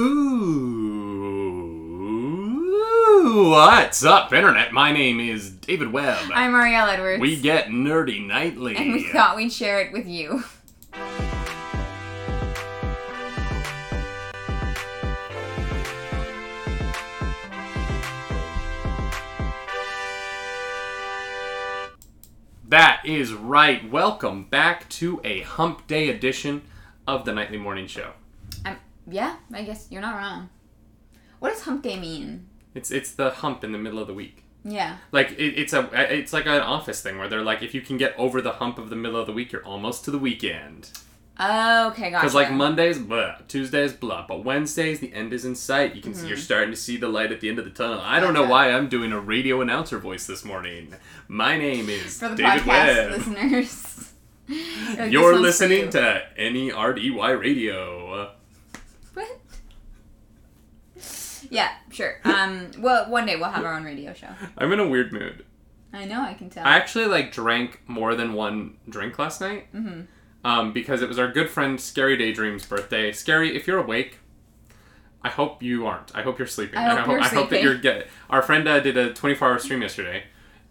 Ooh, what's up, Internet? My name is David Webb. I'm Arielle Edwards. we get nerdy nightly. and we thought we'd share it with you. That is right. Welcome back to a Hump Day edition of the Nightly Morning Show. Yeah, I guess you're not wrong. What does hump day mean? It's it's the hump in the middle of the week. Yeah. Like it, it's a it's like an office thing where they're like, if you can get over the hump of the middle of the week, you're almost to the weekend. Okay, gotcha. Because like Mondays, blah, Tuesdays, blah, but Wednesdays, the end is in sight. You can see you're Mm-hmm. starting to see the light at the end of the tunnel. I don't know why I'm doing a radio announcer voice this morning. My name is For the David podcast Webb. listeners. You're this one's for listening you. to NERDY Radio. What? Yeah, sure. Um, well, one day we'll have our own radio show. I'm in a weird mood. I know, I can tell. I actually like drank more than one drink last night. Mhm. Um, because it was our good friend Scary Daydream's birthday. Scary, if you're awake, I hope you aren't. I hope you're sleeping. I hope you're I hope that you're get. Our friend uh, did a 24 hour stream yesterday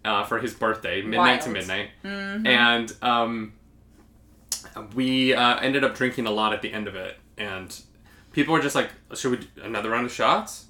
uh, for his birthday, midnight to Wild. midnight, Mhm. and um, we uh, ended up drinking a lot at the end of it, and people were just like, "Should we do another round of shots?"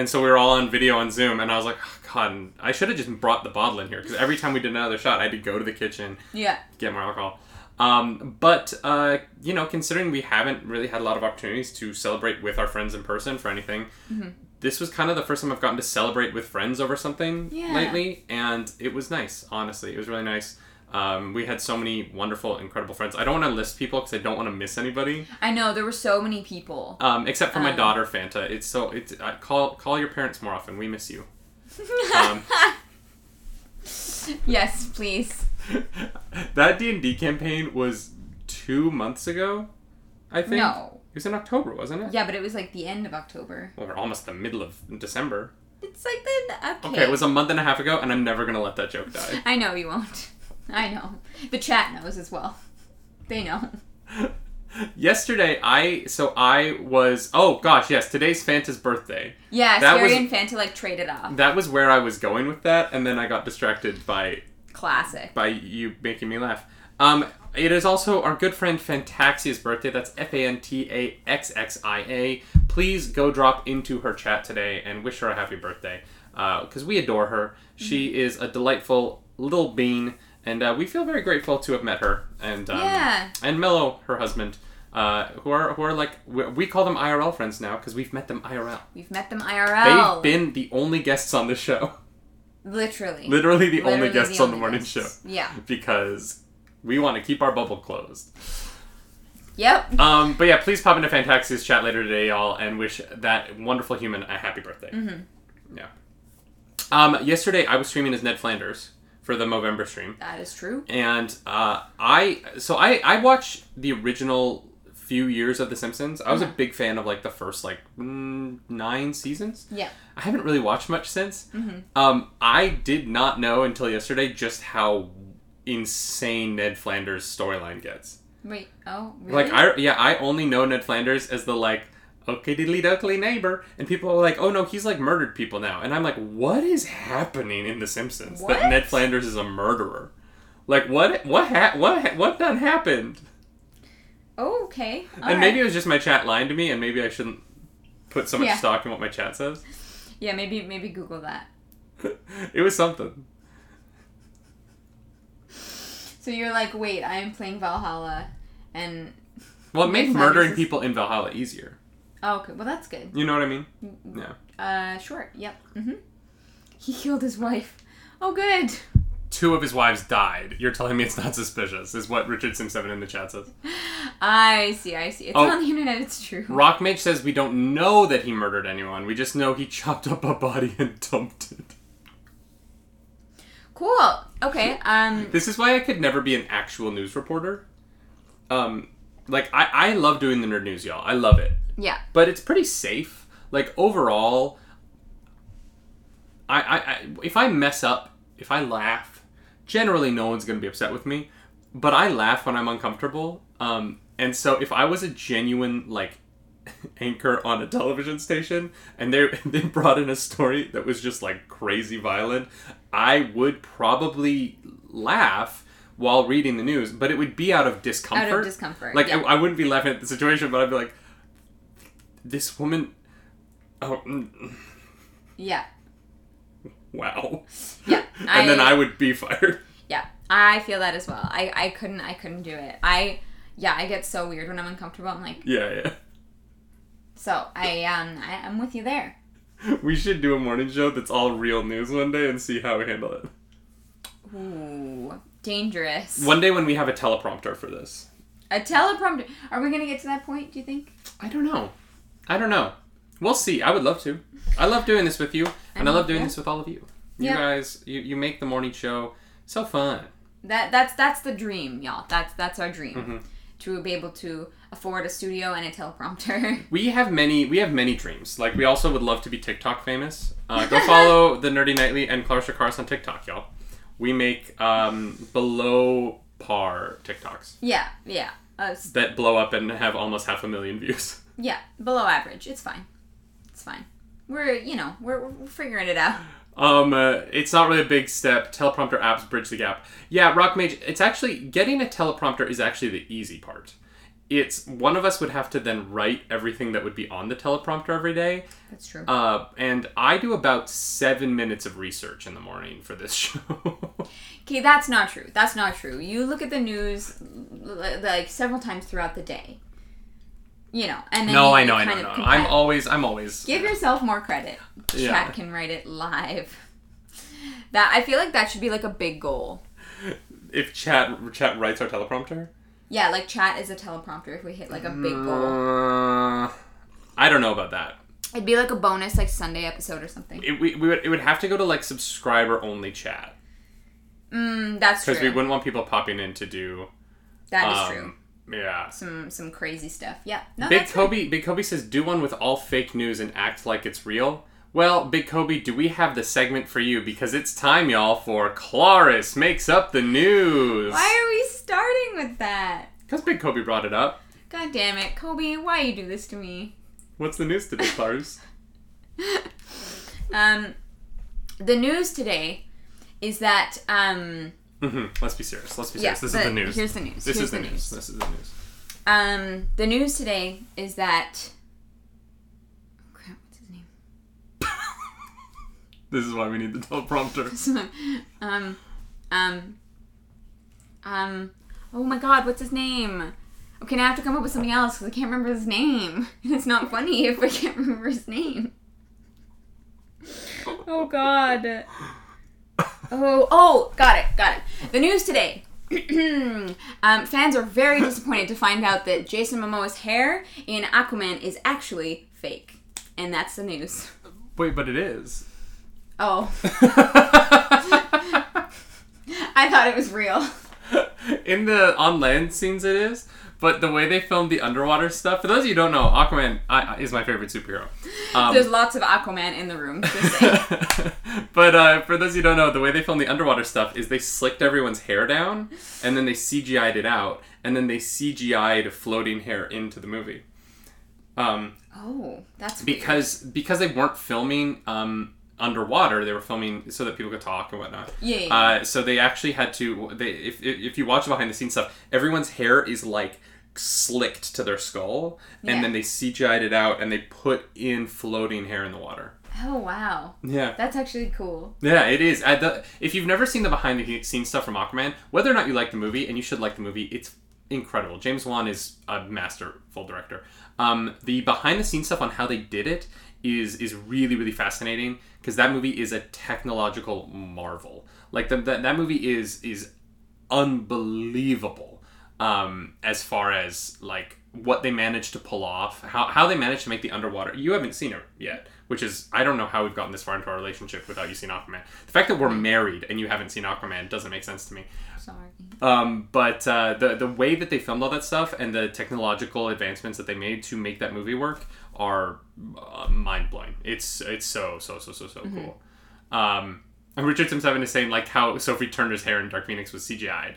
And so we were all on video on Zoom, and I was like, oh, "God, I should have just brought the bottle in here because every time we did another shot, I had to go to the kitchen, Yeah. get more alcohol." Um, but uh, you know, considering we haven't really had a lot of opportunities to celebrate with our friends in person for anything, Mhm. this was kind of the first time I've gotten to celebrate with friends over something Yeah. lately, and it was nice. Honestly, it was really nice. Um, we had so many wonderful, incredible friends. I don't want to list people because I don't want to miss anybody, I know, there were so many people. um, except for my Um. daughter Fanta. It's so it's uh, call call your parents more often. We miss you. Um, yes, please. that D and D campaign was two months ago. I think No. it was in October, wasn't it? Yeah, but it was like the end of October. Well, we're almost the middle of December. It's like the okay. Okay, it was a month and a half ago, and I'm never gonna let that joke die. I know you won't. I know. The chat knows as well. They know. Yesterday, I so I was oh gosh yes today's Fanta's birthday. Yeah, That Scary was- and Fanta like traded off. That was where I was going with that, and then I got distracted by Classic. by you making me laugh. Um, it is also our good friend Fantaxxia's birthday. That's F A N T A X X I A. Please go drop into her chat today and wish her a happy birthday, because we adore her. She is a delightful little bean, and uh, we feel very grateful to have met her. And um, Yeah. and Mello, her husband, uh, who are who are like we, we call them IRL friends now because we've met them IRL. We've met them IRL. They've been the only guests on the show, literally. literally the only Literally guests on the morning guests. show Yeah. because we want to keep our bubble closed. Yep. Um, but yeah, please pop into Fantaxi's chat later today, y'all, and wish that wonderful human a happy birthday. Mhm. Yeah. Um, yesterday I was streaming as Ned Flanders for the Movember stream, That is true. and uh, I so I I watched the original few years of The Simpsons. I was a Mhm. big fan of like the first like mm, nine seasons. Yeah. I haven't really watched much since. Mhm. Um, I did not know until yesterday just how insane Ned Flanders' storyline gets. Wait. Oh, really? Like I yeah, I only know Ned Flanders as the like okay diddly duckly neighbor, and people are like, oh no, he's like murdered people now, and I'm like, what is happening in The Simpsons What? that Ned Flanders is a murderer? Like what what ha- what ha- what done happened? Oh, okay. and maybe it was just my chat lying to me, and maybe I shouldn't put so much Yeah. stock in what my chat says. Yeah, maybe maybe Google that. it was something. So you're like, wait, I am playing Valhalla, and Well, it made murdering people in Valhalla easier. Oh, okay, well that's good. You know what I mean? Yeah. Uh, sure. Yep. Mm-hmm. He killed his wife. Oh, good. Two of his wives died. You're telling me it's not suspicious, is what Richard Sim Seven in the chat says. I see. I see. It's Oh. on the internet. It's true. Rockmage says we don't know that he murdered anyone. We just know he chopped up a body and dumped it. Cool. Okay. Um. This is why I could never be an actual news reporter. Um, like I, I love doing the nerd news, y'all. I love it, Yeah. but it's pretty safe. Like overall, I, I, I if I mess up, if I laugh, generally no one's gonna be upset with me. But I laugh when I'm uncomfortable. Um, and so if I was a genuine like anchor on a television station and they they brought in a story that was just like crazy violent, I would probably laugh while reading the news, but it would be out of discomfort. Out of discomfort. Like yeah. I, I wouldn't be laughing at the situation, but I'd be like, this woman. Oh, mm, yeah. wow. Yeah. And then I would be fired. Yeah, I feel that as well. I, I couldn't I couldn't do it. I yeah, I get so weird when I'm uncomfortable. I'm like, Yeah, yeah. so I um I, I'm with you there. We should do a morning show that's all real news one day and see how we handle it. Ooh, dangerous. One day when we have a teleprompter for this. A teleprompter. Are we gonna get to that point? Do you think? I don't know. I don't know. We'll see. I would love to. I love doing this with you, and I love doing Yeah. this with all of you. You Yeah. guys, you, you make the morning show so fun. That that's that's the dream, y'all. That's that's our dream. Mm-hmm. To be able to afford a studio and a teleprompter. We have many. We have many dreams. Like we also would love to be TikTok famous. Uh, go follow the Nerdy Nightly and Clarissa Cars on TikTok, y'all. We make um, below par TikToks yeah, yeah. Us. that blow up and have almost half a million views. Yeah, below average. It's fine. It's fine. We're you know we're we're figuring it out. Um, uh, it's not really a big step. Teleprompter apps bridge the gap. Yeah, Rock Mage. It's actually getting a teleprompter is actually the easy part. It's one of us would have to then write everything that would be on the teleprompter every day. That's true. Uh, and I do about seven minutes of research in the morning for this show. Okay, that's not true. That's not true. You look at the news like several times throughout the day. You know, and then no, I know, I know, kind I know. I'm always, I'm always. Give yourself more credit. Yeah. Chat can write it live. That I feel like that should be like a big goal. If chat chat writes our teleprompter. Yeah, like chat is a teleprompter if we hit like a big goal. Uh, I don't know about that. It'd be like a bonus like Sunday episode or something. It, we, we would, it would have to go to like subscriber only chat Mm, that's because we wouldn't want people popping in to do. That is um, true. Yeah. Some some crazy stuff. Yeah. No, Big. Kobe, Big Kobe says, "Do one with all fake news and act like it's real." Well, Big Kobe, do we have the segment for you? Because it's time, y'all, for Claris makes up the news. Why are we starting with that? Because Big Kobe brought it up. God damn it, Kobe! Why you do this to me? What's the news today, Claris? Um, the news today is that um, hmm Let's be serious. Let's be yeah, serious. this is the news. Here's the news. this here's is the, the news. This is the news. Um, the news today is that. Oh, crap, what's his name? This is why we need the teleprompter. um, um, um. Oh my God, what's his name? Okay, now I have to come up with something else because I can't remember his name. And it's not funny if I can't remember his name. Oh God. Oh, oh, got it, got it. The news today. um, fans are very disappointed to find out that Jason Momoa's hair in Aquaman is actually fake, and that's the news. Wait, but it is. Oh, I thought it was real. In the on land scenes, it is. But the way they filmed the underwater stuff, for those of you who don't know, Aquaman I, is my favorite superhero. Um, There's lots of Aquaman in the room. But uh, for those of you who don't know, the way they filmed the underwater stuff is they slicked everyone's hair down, and then they CGI'd it out, and then they CGI'd floating hair into the movie. Um, oh, that's weird. because because they weren't filming um, underwater, they were filming so that people could talk and whatnot. Yeah, yeah, Uh, so they actually had to. They if if if you watch behind the scenes stuff, everyone's hair is like slicked to their skull, and Yeah. then they CGI'd it out, and they put in floating hair in the water. Oh wow, Yeah. that's actually cool. Yeah, it is. The, if you've never seen the behind the scenes stuff from Aquaman, whether or not you like the movie, and you should like the movie, it's incredible. James Wan is a masterful director. Um, the behind the scenes stuff on how they did it is is really really fascinating because that movie is a technological marvel. Like the, that that movie is is unbelievable um, as far as like what they managed to pull off, how, how they managed to make the underwater. You haven't seen it yet, which is I don't know how we've gotten this far into our relationship without you seeing Aquaman. The fact that we're married and you haven't seen Aquaman doesn't make sense to me. Sorry. Um, but uh, the the way that they filmed all that stuff and the technological advancements that they made to make that movie work are uh, mind blowing. It's it's so so so so so cool. Um, and Richard Sims Seven is saying like how Sophie Turner's hair in Dark Phoenix was CGI'd.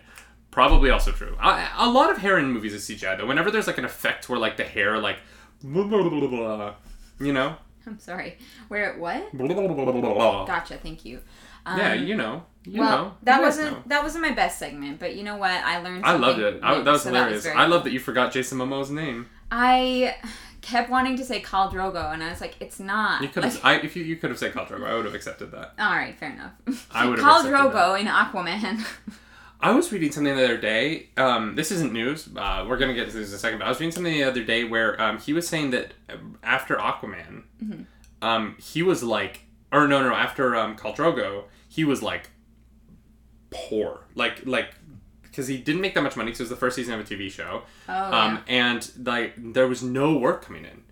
Probably also true. A, a lot of hair in movies is CGI though. Whenever there's like an effect where like the hair like blah blah blah, You know? I'm sorry. Where it what? Yeah, Gotcha. Thank you. Um, you know. You well, know. that You wasn't know. that wasn't my best segment, but you know what? I learned. I loved it. I, that was so hilarious. very I love cool. that you forgot Jason Momoa's name. I kept wanting to say Khal Drogo, and I was like, it's not. You could Like, have. I if you you could have said Khal Drogo, I would have accepted that. all right, fair enough. I would've Khal accepted Drogo in Aquaman. I was reading something the other day. Um, this isn't news. Uh, we're gonna get to this in a second. But I was reading something the other day where um, he was saying that um, after Aquaman, Mm-hmm. um, he was like, or no, no, after um, Khal Drogo, he was like poor, like like because he didn't make that much money because it was the first season of a TV show, oh um, and like there was no work coming in,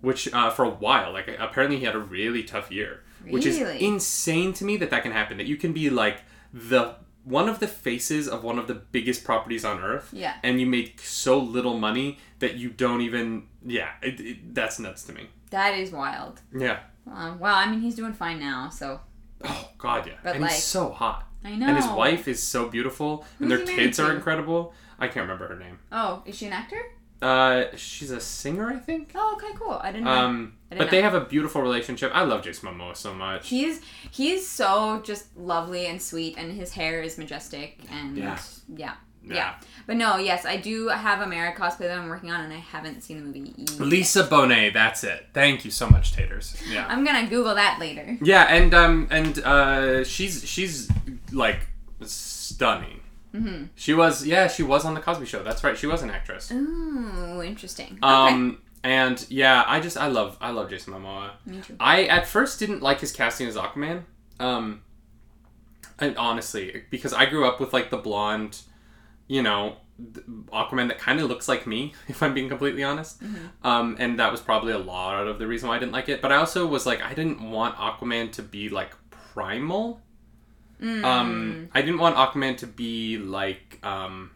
which uh, for a while, like apparently he had a really tough year, which is insane to me that that can happen. That you can be like the one of the faces of one of the biggest properties on earth, Yeah. and you make so little money that you don't even, yeah, it, it, that's nuts to me. that is wild. Yeah. Wow. well, I mean, he's doing fine now, so Oh God, yeah, But, and like- he's so hot, I know. and his wife is so beautiful, and Who's their kids are incredible. I can't remember her name. Oh, is she an actor? Uh, she's a singer, I think. Oh, okay, cool. I didn't. Um, I didn't but know. they have a beautiful relationship. I love Jason Momoa so much. He's he's so just lovely and sweet, and his hair is majestic, and Yeah. yeah. Yeah. Yeah. But no, yes, I do have a Mera cosplay that I'm working on, and I haven't seen the movie yet. Lisa Bonet, that's it. Thank you so much, Taters. Yeah. I'm gonna Google that later. Yeah, and um and uh she's she's like stunning. Mm-hmm. She was yeah, she was on the Cosby show. That's right. She was an actress. Ooh, interesting. Um and yeah, I just I love I love Jason Momoa. Me too. I at first didn't like his casting as Aquaman. Um and honestly, because I grew up with like the blonde, you know, Aquaman that kind of looks like me, if I'm being completely honest. Um, and that was probably a lot of the reason why I didn't like it. But I also was like, I didn't want Aquaman to be like primal. Mm. Um, I didn't want Aquaman to be like um,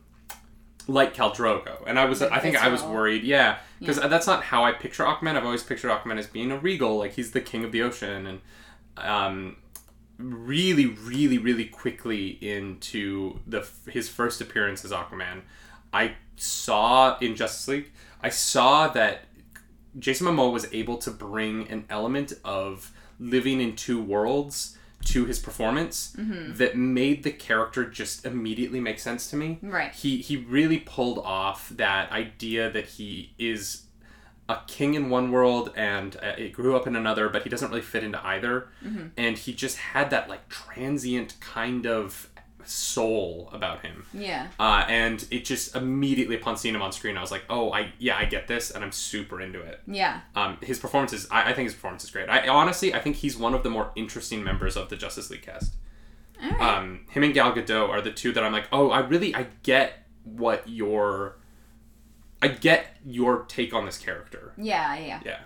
like Khal Drogo, and I was Like I think I was worried, yeah, because that's not how I picture Aquaman. I've always pictured Aquaman as being a regal, like he's the king of the ocean, and um, really, really, really quickly into the his first appearance as Aquaman, I saw in Justice League, I saw that Jason Momoa was able to bring an element of living in two worlds to his performance that made the character just immediately make sense to me. Right. He he really pulled off that idea that he is a king in one world and uh, it grew up in another, but he doesn't really fit into either. And he just had that like transient kind of soul about him. Yeah. Uh, and it just immediately upon seeing him on screen, I was like, oh, I yeah, I get this, and I'm super into it. Yeah. Um, his performance is, I, I think his performance is great. I honestly, I think he's one of the more interesting members of the Justice League cast. All right. Um, him and Gal Gadot are the two that I'm like, oh, I really, I get what your, I get your take on this character. yeah. Yeah. Yeah.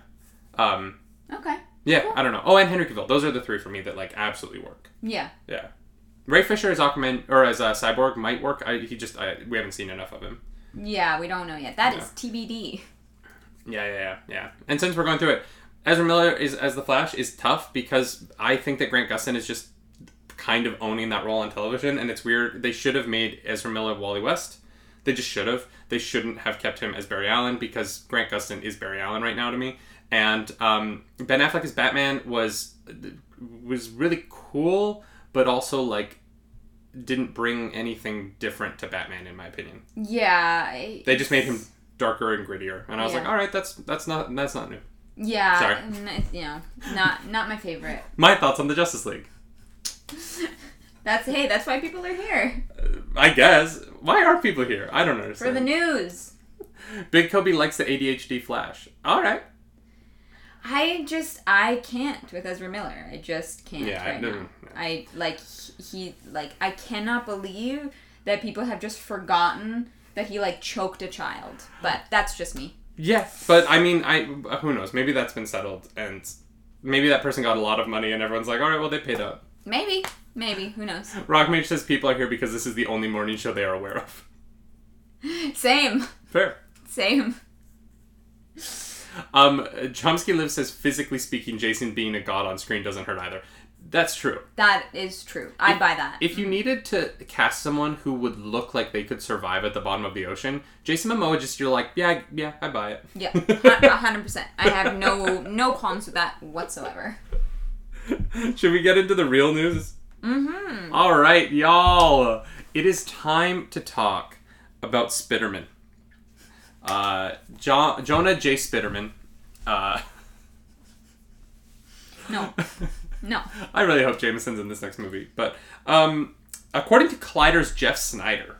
Um, Okay. yeah, Cool. I don't know. Oh, and Henry Cavill. Those are the three for me that like absolutely work. Yeah. Yeah. Ray Fisher as Aquaman or as a cyborg might work. I, he just I, we haven't seen enough of him. Yeah. We don't know yet. That is Yeah. TBD. Yeah, yeah, yeah, yeah. And since we're going through it, Ezra Miller is as the Flash is tough because I think that Grant Gustin is just kind of owning that role on television, and it's weird. They should have made Ezra Miller Wally West. They just should have. They shouldn't have kept him as Barry Allen because Grant Gustin is Barry Allen right now to me. And um, Ben Affleck as Batman was was really cool, but also like didn't bring anything different to Batman in my opinion. Yeah. I- They just made him darker and grittier, and I was Yeah. like, all right, that's that's not that's not new. Yeah. Sorry. it's, You know, not not my favorite. My thoughts on the Justice League. That's hey. That's why people are here Uh, I guess. Why are people here? I don't understand. for the news. Big Kobe likes the ADHD Flash. All right. I just I can't with Ezra Miller. I just can't Yeah, I- right no, now. no. I like he, he like I cannot believe that people have just forgotten that he like choked a child. But that's just me. Yeah, but I mean, I who knows? Maybe that's been settled, and maybe that person got a lot of money, and everyone's like, all right, well, they paid up. Maybe, maybe who knows? Rockmage says people are here because this is the only morning show they are aware of. Same, Fair. same. Um, Chomsky Live says, physically speaking, Jason being a god on screen doesn't hurt either. That's true. That is true. I buy that. If you needed to cast someone who would look like they could survive at the bottom of the ocean, Jason Momoa just you're like, yeah, yeah, I buy it. yeah, hundred percent. I have no no qualms with that whatsoever. Should we get into the real news? Mm-hmm. All right, y'all. It is time to talk about Spiderman. Uh, jo- Jonah J. Spitterman. Uh, No, no. I really hope Jameson's in this next movie. But um, according to Collider's Jeff Sneider,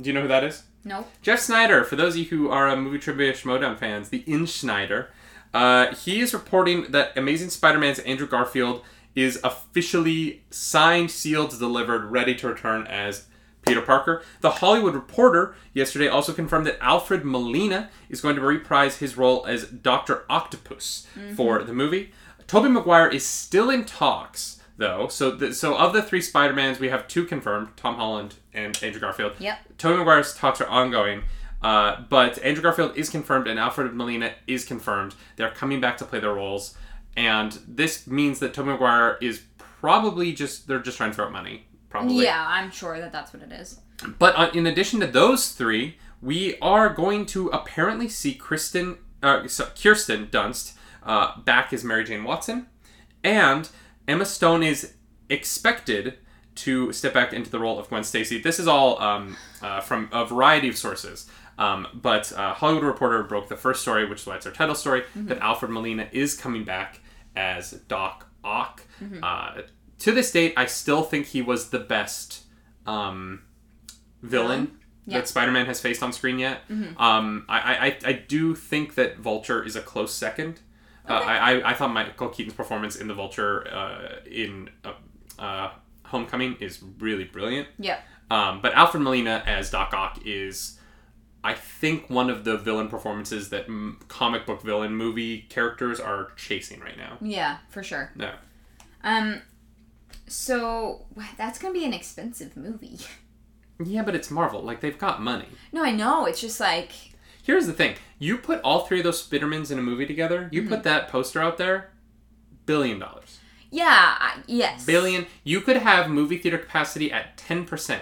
do you know who that is? Nope. Jeff Sneider, for those of you who are uh, movie trivia Schmoedown fans, the InSneider, uh, he is reporting that Amazing Spider-Man's Andrew Garfield is officially signed, sealed, delivered, ready to return as Peter Parker. The Hollywood Reporter yesterday also confirmed that Alfred Molina is going to reprise his role as Doctor Octopus for the movie. Tobey Maguire is still in talks, though. So, the, so of the three Spider-Mans, we have two confirmed: Tom Holland and Andrew Garfield. Yep. Tobey Maguire's talks are ongoing, uh, but Andrew Garfield is confirmed and Alfred Molina is confirmed. They're coming back to play their roles, and this means that Tobey Maguire is probably just they're just trying to throw out money, probably. Yeah, I'm sure that that's what it is. But uh, in addition to those three, we are going to apparently see Kristen, uh, so Kirsten Dunst uh, back as Mary Jane Watson, and Emma Stone is expected to step back into the role of Gwen Stacy. This is all um, uh, from a variety of sources. Um, but uh, Hollywood Reporter broke the first story, which is why it's our title story, that Alfred Molina is coming back as Doc Ock. Uh, to this date, I still think he was the best um, villain Yeah. that Spider-Man has faced on screen yet. Um, I, I, I do think that Vulture is a close second. Uh, Okay. I, I, I thought Michael Keaton's performance in the Vulture uh, in uh, uh, Homecoming is really brilliant. Yeah. Um, but Alfred Molina as Doc Ock is, I think, one of the villain performances that m- comic book villain movie characters are chasing right now. Yeah, for sure. Yeah. Um, so that's gonna be an expensive movie. Yeah, but it's Marvel. Like, they've got money. No, I know. It's just like Here's the thing you put all three of those Spidermans in a movie together, you put mm-hmm. that poster out there, billion dollars. yeah, I, yes. Billion. You could have movie theater capacity at 10%.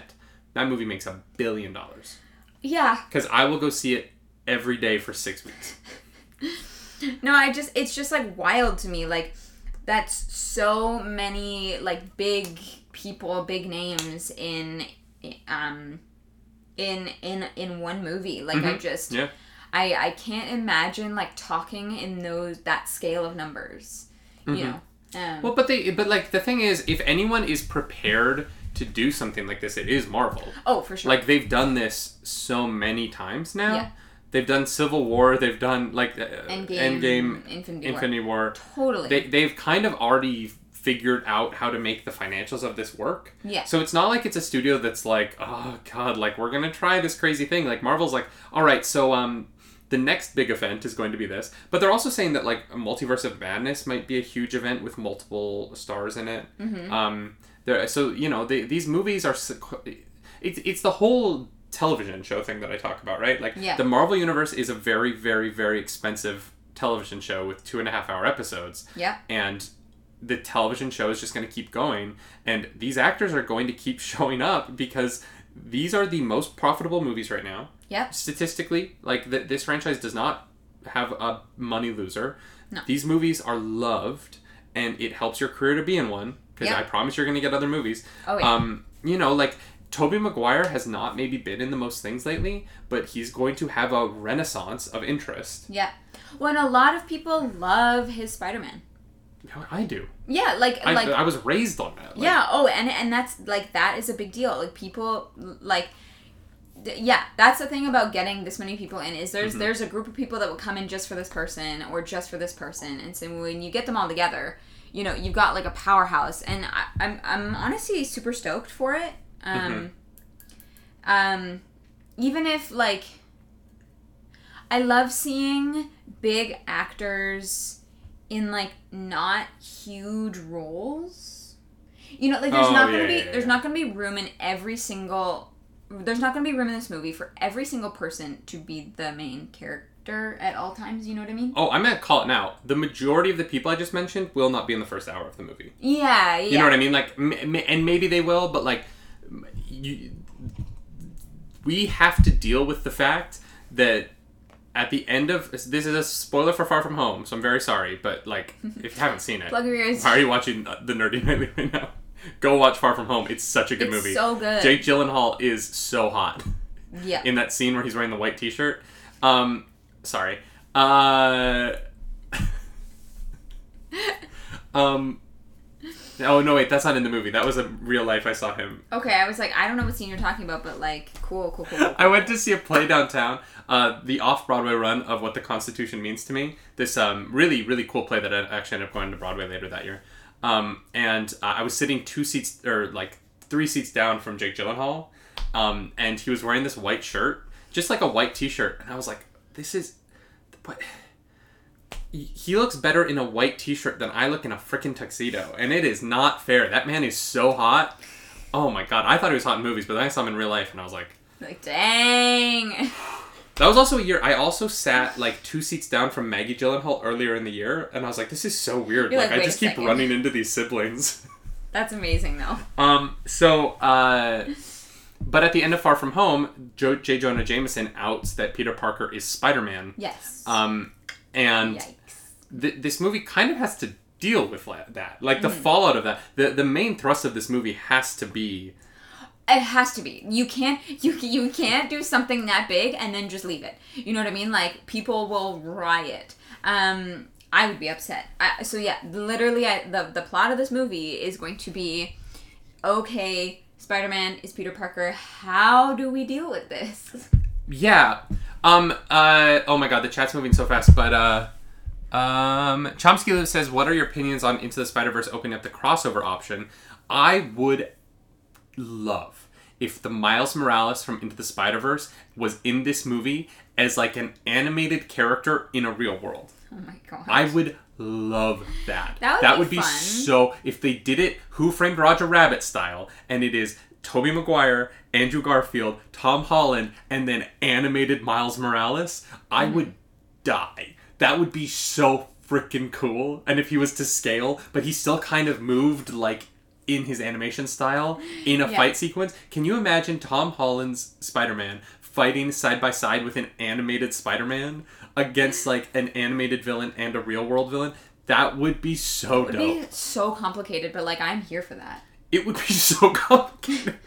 That movie makes a billion dollars. Yeah. Because I will go see it every day for six weeks. No, I just it's just like wild to me. Like that's so many like big people, big names in um in in in one movie. Like I just Yeah. I I can't imagine like talking in those that scale of numbers. You know. Um, Well, but they, but like the thing is, if anyone is prepared to do something like this, it is Marvel. oh, for sure. Like they've done this so many times now. Yeah. They've done Civil War. They've done like uh, Endgame, Endgame, Infinity War. Infinity War. totally. They they've kind of already figured out how to make the financials of this work. Yeah. So it's not like it's a studio that's like, oh god, like we're gonna try this crazy thing. Like Marvel's like, all right, so um, the next big event is going to be this. But they're also saying that like a multiverse of madness might be a huge event with multiple stars in it. Mm-hmm. Um, there, so you know, they, these movies are. It's it's the whole television show thing that I talk about, right? Like Yeah. the Marvel universe is a very very very expensive television show with two and a half hour episodes yeah. and the television show is just going to keep going and these actors are going to keep showing up because these are the most profitable movies right now Yeah. statistically like th- this franchise does not have a money loser No. these movies are loved and it helps your career to be in one because Yeah. i promise you're going to get other movies Oh yeah. um you know like Tobey Maguire has not maybe been in the most things lately, but he's going to have a renaissance of interest. yeah. Well, and a lot of people love his Spider-Man. I do. Yeah, like I, like I was raised on that. Like, yeah oh and and that's like that is a big deal like people like yeah that's the thing about getting this many people in is Mm-hmm. there's there's a group of people that will come in just for this person or just for this person and so when you get them all together you know you've got like a powerhouse and I, i'm i'm honestly super stoked for it um Mm-hmm. um even if like i love seeing big actors in like not huge roles. You know, like there's Oh, not gonna yeah, be yeah, there's not gonna be room in every single there's not gonna be room in this movie for every single person to be the main character at all times. You know what I mean? Oh, I'm gonna call it now. The majority of the people I just mentioned will not be in the first hour of the movie. Yeah, yeah. You know what I mean? Like, m- m- and maybe they will, but like, you, we have to deal with the fact that at the end of this is a spoiler for Far From Home, so I'm very sorry, but like, if you haven't seen it, Plug your ears. why are you watching the Nerdy Nightly right now? Go watch Far From Home. It's such a good It's movie. so good. Jake Gyllenhaal is so hot Yeah. in that scene where he's wearing the white T-shirt. Um, sorry. Uh, um. Oh no! Wait, that's not in the movie. That was a real life. I saw him. Okay, I was like, I don't know what scene you're talking about, but like, cool, cool, cool. cool. I went to see a play downtown. Uh, the off Broadway run of What the Constitution Means to Me. This um, really really cool play that I actually ended up going to Broadway later that year. Um, and uh, I was sitting two seats or like three seats down from Jake Gyllenhaal, um, and he was wearing this white shirt, just like a white T-shirt, and I was like, this is, but he looks better in a white t-shirt than I look in a freaking tuxedo, and it is not fair. That man is so hot. Oh my god, I thought he was hot in movies, but then I saw him in real life, and I was like, like, dang. that was also a year. I also sat like two seats down from Maggie Gyllenhaal earlier in the year, and I was like, this is so weird. Like, like, I "Wait a just keep second." running into these siblings. That's amazing, though. Um, so, uh, but at the end of Far From Home, jo- J. Jonah Jameson outs that Peter Parker is Spider Man. Yes. Um, and Yikes. Th- this movie kind of has to deal with that like the Mm. fallout of that the the main thrust of this movie has to be It has to be. You can't. You you can't do something that big and then just leave it. You know what I mean? Like people will riot. Um, I would be upset. I, so yeah, literally, I, the the plot of this movie is going to be, okay, Spider Man is Peter Parker. How do we deal with this? yeah um uh oh my god the chat's moving so fast but uh um chomsky live says what are your opinions on into the spider-verse opening up the crossover option i would love if the miles morales from into the spider-verse was in this movie as like an animated character in a real world Oh my god. I would love that. That would be be fun. so. If they did it Who Framed Roger Rabbit style, and it is Tobey Maguire, Andrew Garfield, Tom Holland, and then animated Miles Morales, I Mm-hmm. would die. That would be so freaking cool. And if he was to scale, but he still kind of moved like in his animation style in a Yeah. fight sequence. Can you imagine Tom Holland's Spider-Man fighting side by side with an animated Spider-Man against like an animated villain and a real world villain? That would be so it would dope. be so complicated, but like I'm here for that. It would be so complicated.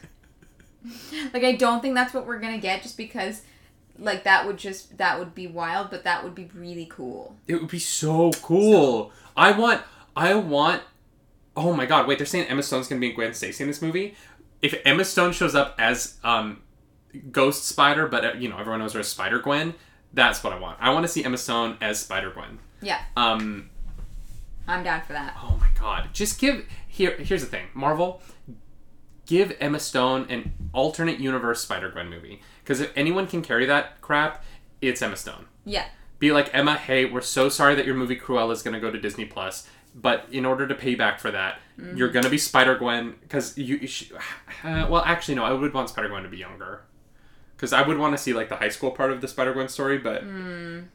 Like I don't think that's what we're gonna get, just because, like that would just that would be wild, but that would be really cool. It would be so cool. I want. I want. Oh my god! Wait, they're saying Emma Stone's gonna be in Gwen Stacy in this movie. If Emma Stone shows up as um, Ghost Spider, but uh, you know everyone knows her as Spider Gwen, that's what I want. I want to see Emma Stone as Spider Gwen. Yeah, Um. I'm down for that. Oh my god! Just give here. Here's the thing, Marvel. Give Emma Stone an alternate universe Spider Gwen movie because if anyone can carry that crap, it's Emma Stone. Yeah, be like Emma, hey, we're so sorry that your movie Cruella is going to go to Disney Plus, but in order to pay back for that, you're going to be Spider Gwen because you. you sh- uh, well, actually, no, I would want Spider Gwen to be younger because I would want to see like the high school part of the Spider Gwen story, but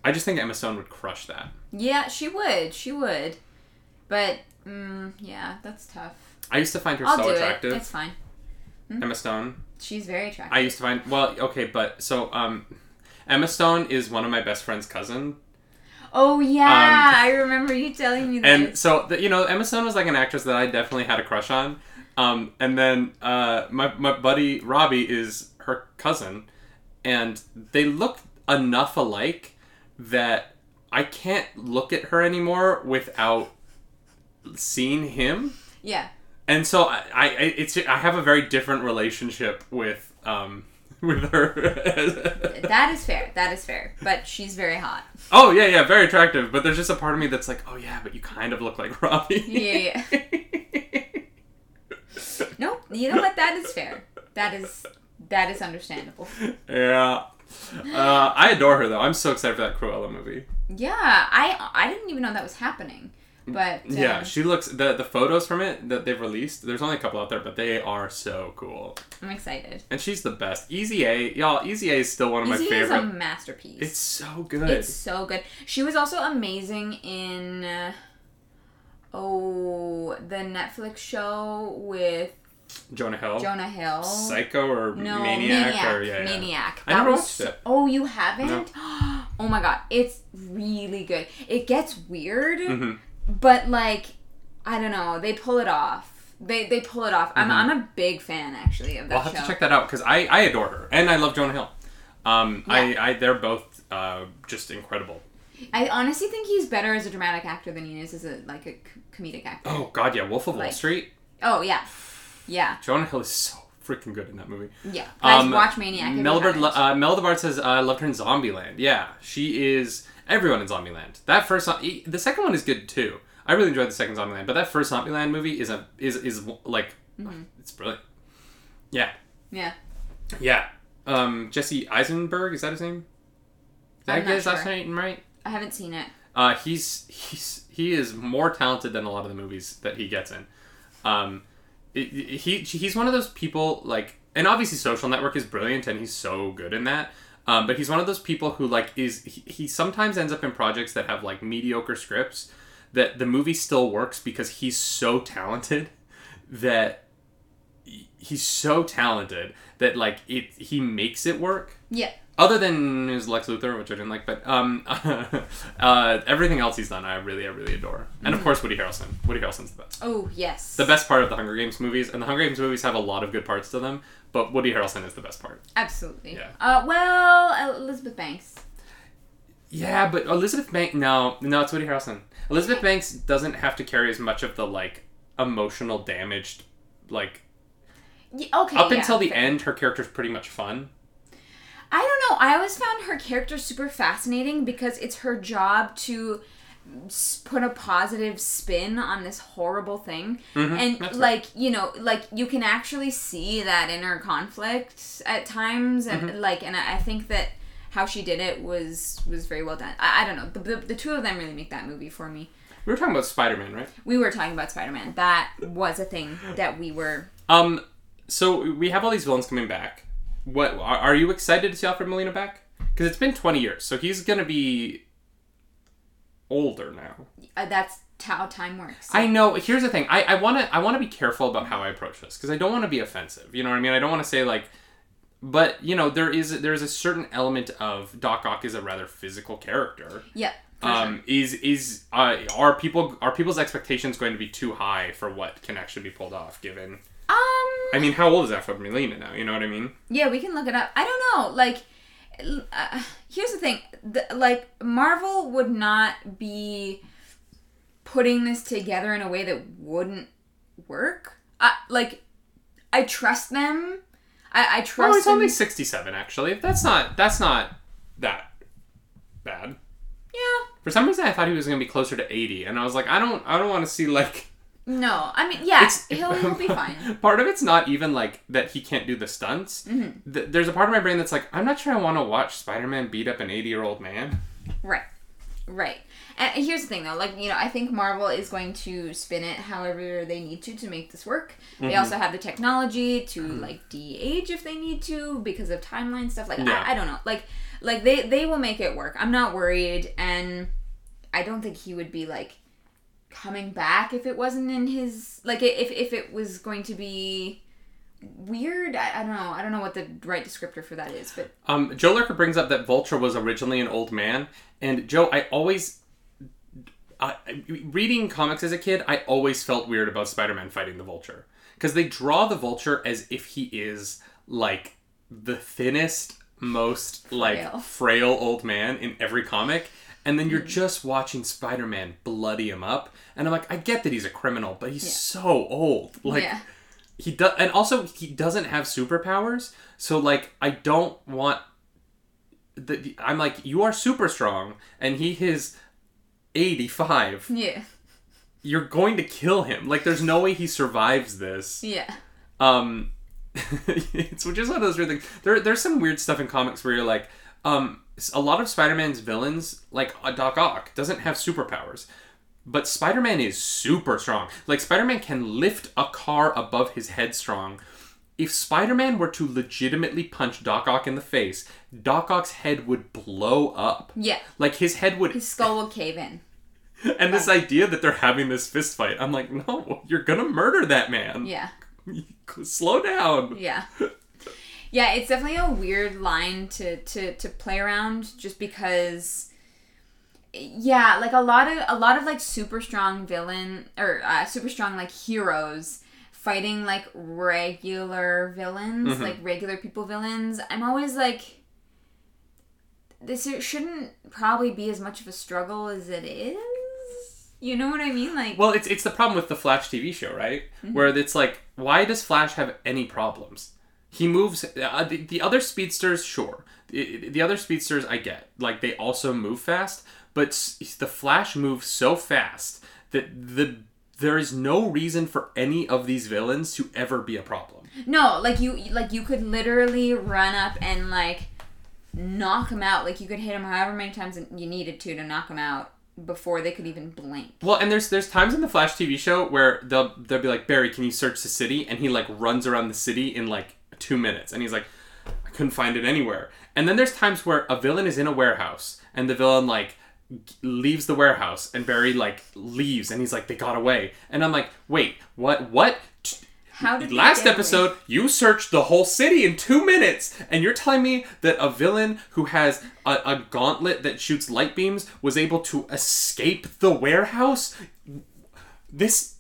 I just think Emma Stone would crush that. yeah, she would, she would, but mm, yeah, that's tough. I used to find her I'll so do attractive, it. It's fine. Emma Stone. She's very attractive. I used to find well, okay, but so um, Emma Stone is one of my best friend's cousin, oh yeah, I remember you telling me that. Um, and so the, you know Emma Stone was like an actress that I definitely had a crush on. Um, and then uh, my my buddy Robbie is her cousin, and they look enough alike that I can't look at her anymore without seeing him. yeah, And so I, I it's I have a very different relationship with um with her. that is fair. That is fair. But she's very hot. oh yeah yeah very attractive, but there's just a part of me that's like oh yeah but you kind of look like Robbie. Yeah, No, you know what? That is fair. That is that is understandable. yeah. Uh, I adore her though. I'm so excited for that Cruella movie. Yeah, I I didn't even know that was happening. But Yeah, she looks the the photos from it that they've released. There's only a couple out there, but they are so cool. I'm excited. And she's the best. Easy A, y'all. Easy A is still one of my Easy is favorite. a masterpiece. It's so good. It's so good. She was also amazing in uh, oh the Netflix show with Jonah Hill. Jonah Hill. Psycho or no, Maniac, Maniac. or yeah, yeah. Maniac. I never watched so- it. Oh, you haven't? Oh my god, it's really good. It gets weird, Mhm. But like I don't know, they pull it off. They they pull it off. I'm I'm a big fan actually of that I'll have show. to check that out because I, I adore her and I love Jonah Hill. Um, Yeah. I, I they're both uh, just incredible. I honestly think he's better as a dramatic actor than he is as a like a comedic actor. Oh God, yeah, Wolf of Wall Street. Oh yeah, yeah, Jonah Hill is so freaking good in that movie. yeah. Guys, Um, watch Maniac. Melbert, uh, says, "I loved her in Zombieland." Yeah, she is everyone in Zombieland. That first, the second one is good too. I really enjoyed the second Zombieland, but that first Zombieland movie is a is is like Mm-hmm. it's brilliant. Yeah, yeah, yeah. Um, Jesse Eisenberg is that his name? Did I I'm get not his last sure. name right? I haven't seen it. Uh, he's he's he is more talented than a lot of the movies that he gets in. Um, it- it- he he's one of those people like, and obviously Social Network is brilliant, and he's so good in that. Um, but he's one of those people who like is he, he sometimes ends up in projects that have like mediocre scripts that the movie still works because he's so talented that he's so talented that like it he makes it work Yeah, other than his Lex Luthor, which I didn't like, but um, uh, everything else he's done, I really, I really adore. And of course, Woody Harrelson. Woody Harrelson's the best. Oh yes. The best part of the Hunger Games movies, and the Hunger Games movies have a lot of good parts to them, but Woody Harrelson is the best part. Absolutely. Yeah. Uh, well, Elizabeth Banks. Yeah, but Elizabeth Banks, no, no, it's Woody Harrelson. Elizabeth Banks doesn't have to carry as much of the like emotional damaged, like Yeah, okay. up yeah, until the fair. end, her character's pretty much fun. I don't know. I always found her character super fascinating because it's her job to put a positive spin on this horrible thing and Mm-hmm. right. like you know like you can actually see that inner conflict at times and Mm-hmm. like and I think that how she did it was was very well done I, I don't know the, the, the two of them really make that movie for me We were talking about Spider Man, right? we were talking about spider-man that was a thing that we were Um, so we have all these villains coming back. What are, are you excited to see Alfred Molina back? Because it's been twenty years, so he's gonna be older now. uh, that's how time works I know. Here's the thing. I, I wanna I wanna be careful about how I approach this because I don't want to be offensive. You know what I mean? I don't want to say like, but you know there is there is a certain element of Doc Ock is a rather physical character. yeah for sure. Um, is is uh, are people are people's expectations going to be too high for what can actually be pulled off? Given um I mean, how old is Alfred Molina now? You know what I mean? Yeah, we can look it up. I don't know. Like, uh, here's the thing. The, like, Marvel would not be putting this together in a way that wouldn't work. I, like, I trust them. I, I trust Oh, it's them. only sixty-seven. Actually, that's not that's not that bad. yeah. For some reason, I thought he was going to be closer to eighty, and I was like, I don't I don't want to see like. No. I mean, yeah, It's he'll, he'll be fine. Part of it's not even like that he can't do the stunts. Mm-hmm. Th- there's a part of my brain that's like, I'm not sure I want to watch Spider-Man beat up an eighty-year-old man. Right. Right. And here's the thing though, like, you know, I think Marvel is going to spin it however they need to to make this work. They Mm-hmm. also have the technology to like de-age if they need to because of timeline stuff. Like Yeah. I, I don't know. Like like they they will make it work. I'm not worried and I don't think he would be like coming back if it wasn't in his like if if it was going to be weird. I, I don't know. I don't know what the right descriptor for that is, but Um, Joe Lurker brings up that Vulture was originally an old man, and Joe, I always, uh, reading comics as a kid, I always felt weird about Spider-Man fighting the Vulture because they draw the Vulture as if he is like the thinnest, most like Frail. frail old man in every comic. And then you're just watching Spider-Man bloody him up, and I'm like, I get that he's a criminal, but he's so old. Like, yeah. he does and also he doesn't have superpowers so like i don't want the, i'm like you are super strong and he is 85 Yeah. you're going to kill him like there's no way he survives this Yeah. um it's which is one of those weird things there, there's some weird stuff in comics where you're like um a lot of spider-man's villains like uh, doc ock doesn't have superpowers but Spider-Man is super strong. Like Spider-Man can lift a car above his head strong. If Spider-Man were to legitimately punch Doc Ock in the face, Doc Ock's head would blow up. Yeah. Like his head would His skull would cave in. and this idea that they're having this fist fight, I'm like, no, you're gonna murder that man. Yeah. Slow down. Yeah. Yeah, it's definitely a weird line to, to, to play around just because yeah, like a lot of a lot of like super strong villain or uh, super strong like heroes fighting like regular villains, Mhm. like regular people villains. I'm always like this shouldn't probably be as much of a struggle as it is. You know what I mean? Like Well, it's it's the problem with the Flash TV show, right? Mm-hmm. Where it's like, why does Flash have any problems? He moves. Uh, the, the other speedsters, sure. The, the other speedsters, I get. Like they also move fast, but s- the Flash moves so fast that the there is no reason for any of these villains to ever be a problem. No, like you like you could literally run up and like knock him out. Like you could hit him however many times you needed to to knock him out before they could even blink. Well, and there's there's times in the Flash TV show where they'll they'll be like Barry, can you search the city? And he like runs around the city in like two minutes, and he's like, I couldn't find it anywhere. And then there's times where a villain is in a warehouse, and the villain like leaves the warehouse, and Barry like leaves, and he's like, they got away, and I'm like, wait, what? What? How did Last get away? episode, you searched the whole city in two minutes, and you're telling me that a villain who has a, a gauntlet that shoots light beams was able to escape the warehouse? This.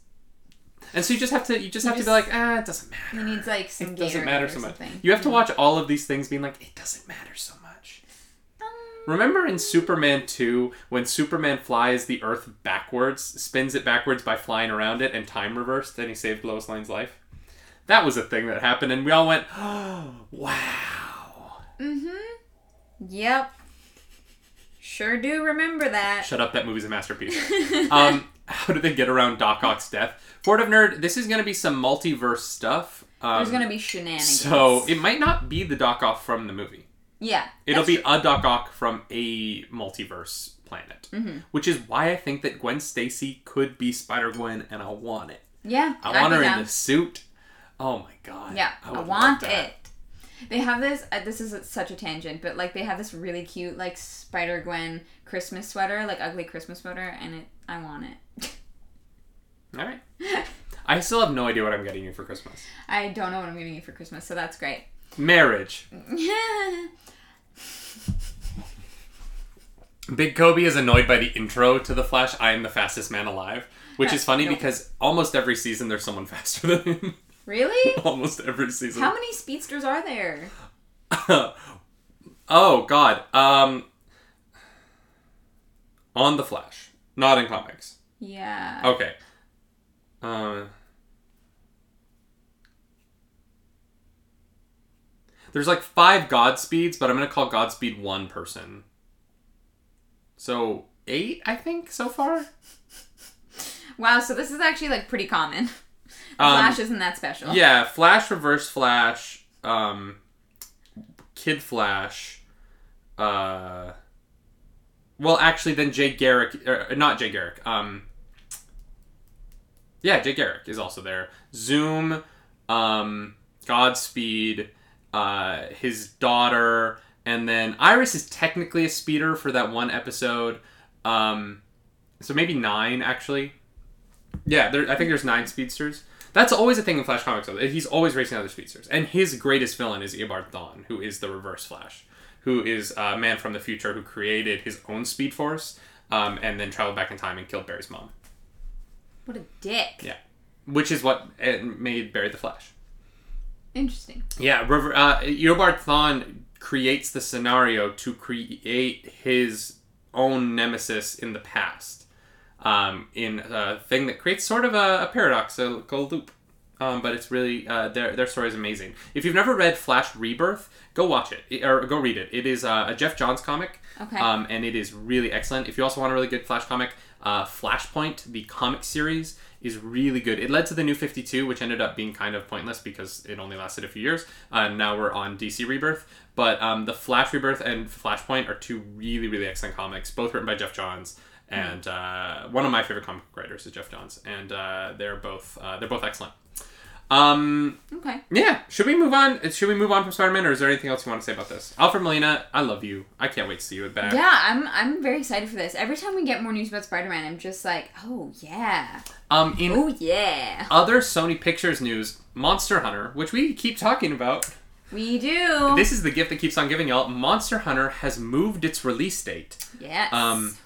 And so you just have to you just have to be like ah it doesn't matter. He needs like some it doesn't matter so much. you have to watch all of these things being like it doesn't matter so much. Remember in Superman 2 when Superman flies the Earth backwards spins it backwards by flying around it and time reversed and he saved Lois Lane's life? That was a thing that happened and we all went oh, wow. Mm hmm. Yep. Sure do remember that. shut up that movie's a masterpiece um how did they get around Doc Ock's death Fort of Nerd this is gonna be some multiverse stuff um, There's gonna be shenanigans. so it might not be the Doc Ock from the movie yeah, It'll be a Doc Ock from a multiverse planet, Mm-hmm. which is why I think that Gwen Stacy could be Spider Gwen, and I want it. yeah. I want her in the suit. Oh my god! Yeah, I, love want it. They have this. Uh, this is such a tangent, but like they have this really cute like Spider Gwen Christmas sweater, like ugly Christmas sweater, and it. I want it. All right. I still have no idea what I'm getting you for Christmas. I don't know what I'm giving you for Christmas, so that's great. Marriage. Big Kobe is annoyed by the intro to The Flash. I am the fastest man alive, which is funny Nope. because almost every season there's someone faster than him. Really? almost every season. How many speedsters are there? oh God. Um. On the Flash, not in comics. Yeah. Okay. Uh, there's like five Godspeeds, but I'm gonna call Godspeed one person. So eight, I think, so far. Wow. So this is actually like pretty common. Um, Flash isn't that special. Yeah, Flash, Reverse Flash, um, Kid Flash. Uh, well, actually, then Jay Garrick, er, not Jay Garrick. Um, yeah, Jay Garrick is also there. Zoom, um, Godspeed, uh, his daughter, and then Iris is technically a speeder for that one episode. Um, so maybe nine actually. Yeah, there, I think there's nine speedsters. That's always a thing in Flash comics. though. He's always racing other speedsters, and his greatest villain is Eobard Thawne, who is the Reverse Flash, who is a man from the future who created his own Speed Force, um, and then traveled back in time and killed Barry's mom. What a dick. Yeah, which is what uh, made Barry the Flash. Interesting. Yeah, River, uh, Eobard Thawne creates the scenario to create his own nemesis in the past, um, in a thing that creates sort of a, a paradoxical loop. Um, but it's really uh, their their story is amazing. If you've never read Flash Rebirth, go watch it or go read it. It is uh, a Geoff Johns comic, Okay. um, and it is really excellent. If you also want a really good Flash comic, Uh, Flashpoint, the comic series, is really good. It led to the New 52, which ended up being kind of pointless because it only lasted a few years. Uh, now we're on DC Rebirth. But um, the Flash Rebirth and Flashpoint are two really, really excellent comics, both written by Geoff Johns. And uh, one of my favorite comic writers is Geoff Johns, and uh, they're both uh, they're both excellent. Um, Okay. yeah, should we move on? Should we move on from Spider Man, or is there anything else you want to say about this? Alfred Molina, I love you. I can't wait to see you back. Yeah, I'm I'm very excited for this. Every time we get more news about Spider-Man, I'm just like, oh yeah, Um, in oh yeah, other Sony Pictures news, Monster Hunter, which we keep talking about. we do. This is the gift that keeps on giving y'all. Monster Hunter has moved its release date. yes. Um,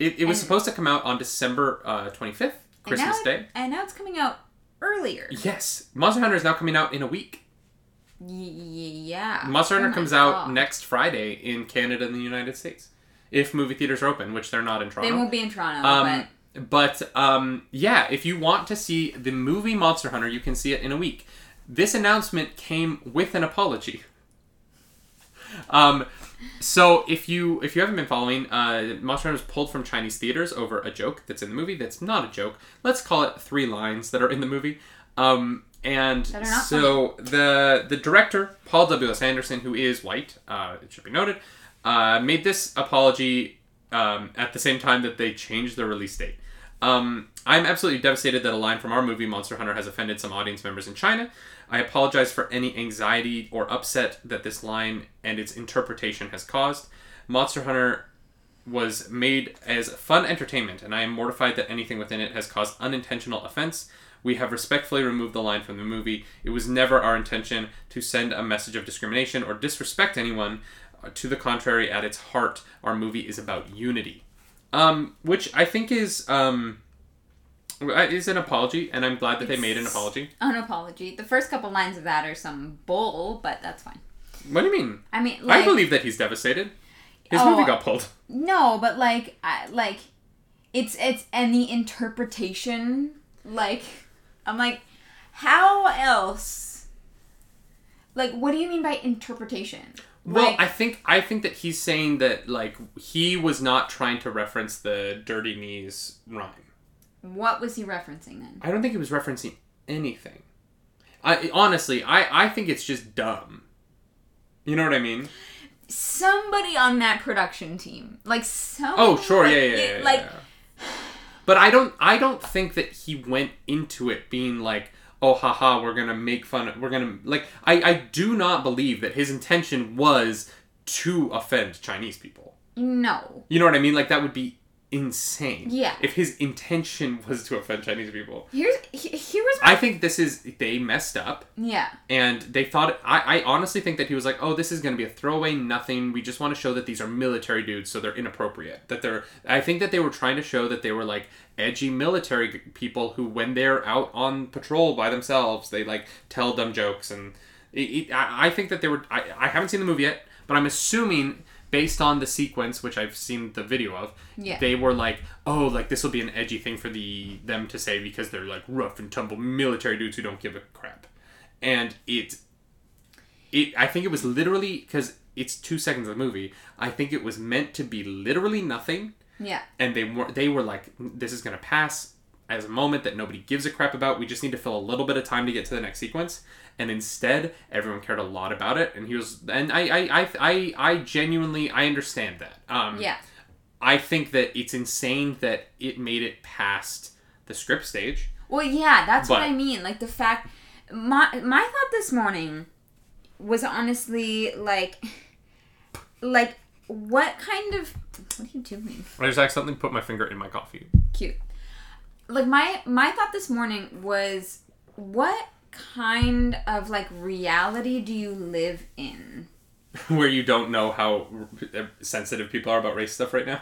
It, it was And- supposed to come out on December uh, 25th, And Christmas now- Day. and now it's coming out earlier. Yes, Monster Hunter is now coming out in a week. Y- yeah. Monster Oh Hunter my comes out next Friday in Canada and the United States. If movie theaters are open, which they're not in Toronto. They won't be in Toronto, Um, but um, yeah, if you want to see the movie Monster Hunter, you can see it in a week. This announcement came with an apology. Um, so if you if you haven't been following, uh, Monster Hunter was pulled from Chinese theaters over a joke that's in the movie. That's not a joke. Let's call it three lines that are in the movie. Um, and That are not so the the director Paul W S Anderson, who is white, uh, it should be noted, uh, made this apology um, at the same time that they changed the release date. Um, I'm absolutely devastated that a line from our movie Monster Hunter has offended some audience members in China. I apologize for any anxiety or upset that this line and its interpretation has caused. Monster Hunter was made as fun entertainment, and I am mortified that anything within it has caused unintentional offense. We have respectfully removed the line from the movie. It was never our intention to send a message of discrimination or disrespect anyone. Uh, To the contrary, at its heart, our movie is about unity, um, which I think is um, is an apology, and I'm glad that they made an apology. An apology. The first couple lines of that are some bull, but that's fine. What do you mean? I mean, like, I believe that he's devastated. His Oh, movie got pulled. no, but like, I, like, it's it's and the interpretation, like, I'm like, how else? Like, what do you mean by interpretation? Well, Like- I think I think that he's saying that like he was not trying to reference the dirty knees rhyme. What was he referencing then? I don't think he was referencing anything. I honestly, I I think it's just dumb. You know what I mean? Somebody on that production team, like some. Oh, sure, yeah, like, yeah, yeah, it- yeah, like yeah. But I don't I don't think that he went into it being like, "Oh, haha, we're to make fun of, we're to like I I do not believe that his intention was to offend Chinese people. no. You know what I mean? Like that would be insane. Yeah. If his intention was to offend Chinese people. Here's he- here was I think this is they messed up yeah. and they thought I, I honestly think that he was like, "Oh, this is going to be a throwaway nothing. We just want to show that these are military dudes, so they're inappropriate." That they're I think that they were trying to show that they were like edgy military people who when they're out on patrol by themselves, they like tell dumb jokes and it, it, I, I think that they were I, I haven't seen the movie yet, but I'm assuming based on the sequence which I've seen the video of, Yeah. they were like, "Oh, like this will be an edgy thing for the them to say because they're like rough and tumble military dudes who don't give a crap." And it it I think it was literally cuz it's 2 seconds of the movie. I think it was meant to be literally nothing Yeah. and they were they were like this is going to pass as a moment that nobody gives a crap about. We just need to fill a little bit of time to get to the next sequence. And instead, everyone cared a lot about it, and he was, and I, I, I, I, I genuinely, I understand that. Um, Yeah. I think that it's insane that it made it past the script stage. Well, yeah, that's what I mean. Like the fact, my my thought this morning was honestly like, like what kind of what are you doing? I just accidentally put my finger in my coffee. Cute. Like my my thought this morning was what kind of like reality do you live in? Where you don't know how sensitive people are about race stuff right now.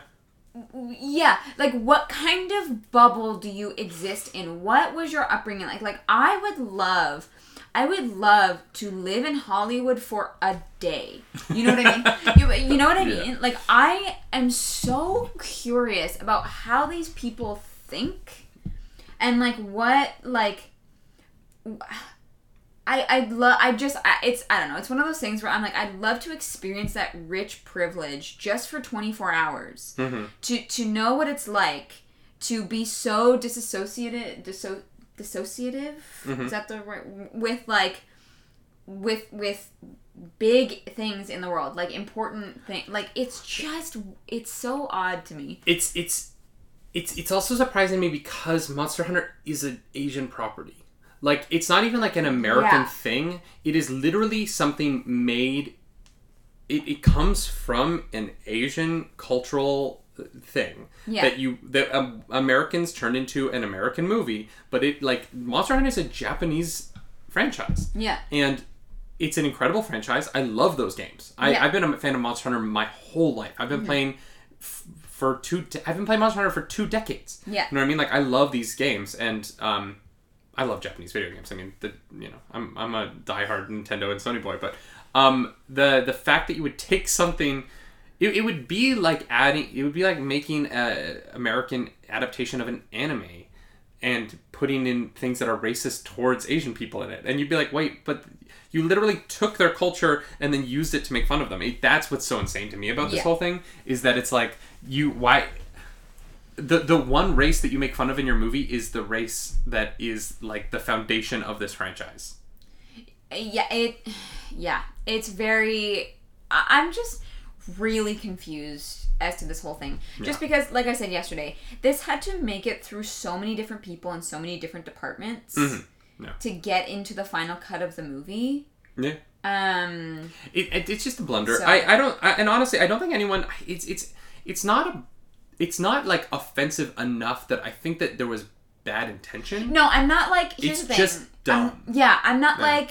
yeah like what kind of bubble do you exist in what was your upbringing like like i would love i would love to live in hollywood for a day you know what i mean you, you know what i Yeah. mean like i am so curious about how these people think and like what like I I love I just I, it's I don't know it's one of those things where I'm like I'd love to experience that rich privilege just for 24 hours Mm-hmm. to to know what it's like to be so disassociated, disso, dissociative. Mm-hmm. Is that the right with like with with big things in the world, like important thing. Like it's just it's so odd to me. It's it's it's it's also surprising me because Monster Hunter is an Asian property. Like it's not even like an American Yeah. thing. It is literally something made. It, it comes from an Asian cultural thing Yeah. that you that um, Americans turned into an American movie, but it like Monster Hunter is a Japanese franchise Yeah. and it's an incredible franchise. I love those games. I, Yeah. I've been a fan of Monster Hunter my whole life. I've been playing f- for two. De- I've been playing Monster Hunter for two decades. Yeah. you know what I mean. Like I love these games, and um, I love Japanese video games. I mean, the you know, I'm I'm a diehard Nintendo and Sony boy, but um, the the fact that you would take something. It, it would be like adding. It would be like making a American adaptation of an anime, and putting in things that are racist towards Asian people in it. And you'd be like, wait, but you literally took their culture and then used it to make fun of them. It, that's what's so insane to me about this Yeah. whole thing is that it's like you why the the one race that you make fun of in your movie is the race that is like the foundation of this franchise. yeah it yeah it's very i'm just really confused as to this whole thing just because like i said yesterday this had to make it through so many different people and so many different departments Mm-hmm. Yeah. to get into the final cut of the movie Yeah. um It, it, it's just a blunder. So- I, I don't I, and honestly I don't think anyone it's it's it's not a it's not like offensive enough that I think that there was bad intention. no i'm not like here's It's the thing just I'm- dumb. yeah i'm not like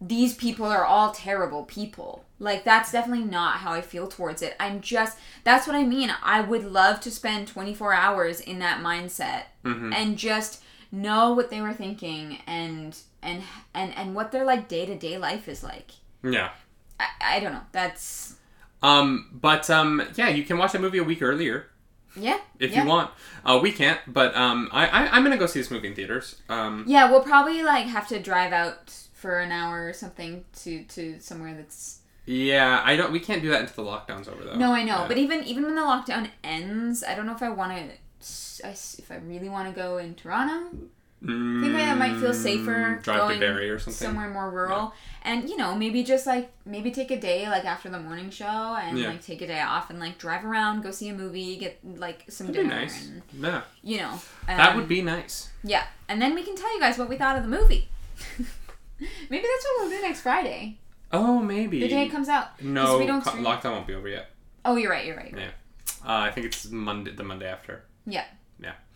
these people are all terrible people like that's definitely not how i feel towards it i'm just that's what i mean i would love to spend 24 hours in that mindset Mm-hmm. and just know what they were thinking and and and and what their like day-to-day life is like Yeah. i, I don't know that's Um but um yeah, you can watch the movie a week earlier yeah if yeah. you want. Uh we can't, but um I, I I'm going to go see this movie in theaters. Um yeah we'll probably like have to drive out for an hour or something to to somewhere that's yeah, I don't we can't do that until the lockdown's over though. No, I know, Yeah. but even even when the lockdown ends, I don't know if I want to. If I really want to go in Toronto, I think I might feel safer Mm, drive going to Barrie or something. somewhere more rural, and you know maybe just like maybe take a day like after the morning show and Yeah. like take a day off and like drive around, go see a movie, get like some That'd be dinner, nice. and Yeah. you know That um, would be nice. yeah, and then we can tell you guys what we thought of the movie. maybe that's what we'll do next Friday, Oh, maybe. the day it comes out. no, we don't co- stream- lockdown won't be over yet. Oh, you're right. You're right. Yeah. Uh, I think it's Monday, the Monday after. Yeah.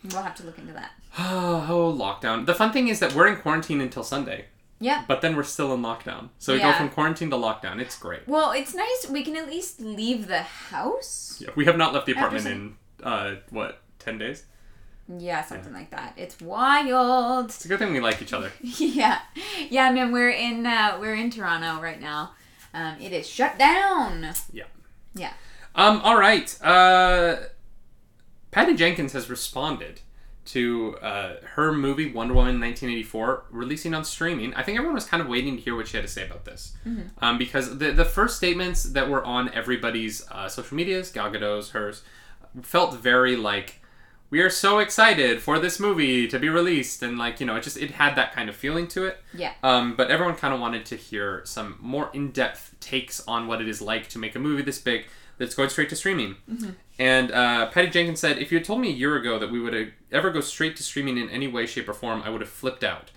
Yeah. We'll have to look into that. Oh, lockdown. The fun thing is that we're in quarantine until Sunday, Yeah. but then we're still in lockdown. So we go from quarantine to lockdown. It's great. Well, it's nice we can at least leave the house. Yeah, we have not left the apartment some- in uh, what ten days. Yeah, something like that. It's wild. It's a good thing we like each other. yeah, yeah, man. We're in uh, we're in Toronto right now. Um, it is shut down. Yeah. Yeah. Um. All right. Uh, Patty Jenkins has responded to uh, her movie Wonder Woman 1984 releasing on streaming. I think everyone was kind of waiting to hear what she had to say about this, um, because the the first statements that were on everybody's uh, social medias, Gal Gadot's, hers, felt very like we are so excited for this movie to be released, and like you know, it just it had that kind of feeling to it. Yeah. Um, but everyone kind of wanted to hear some more in-depth takes on what it is like to make a movie this big that's going straight to streaming. And uh, Patty Jenkins said, "If you had told me a year ago that we would ever go straight to streaming in any way, shape, or form, I would have flipped out.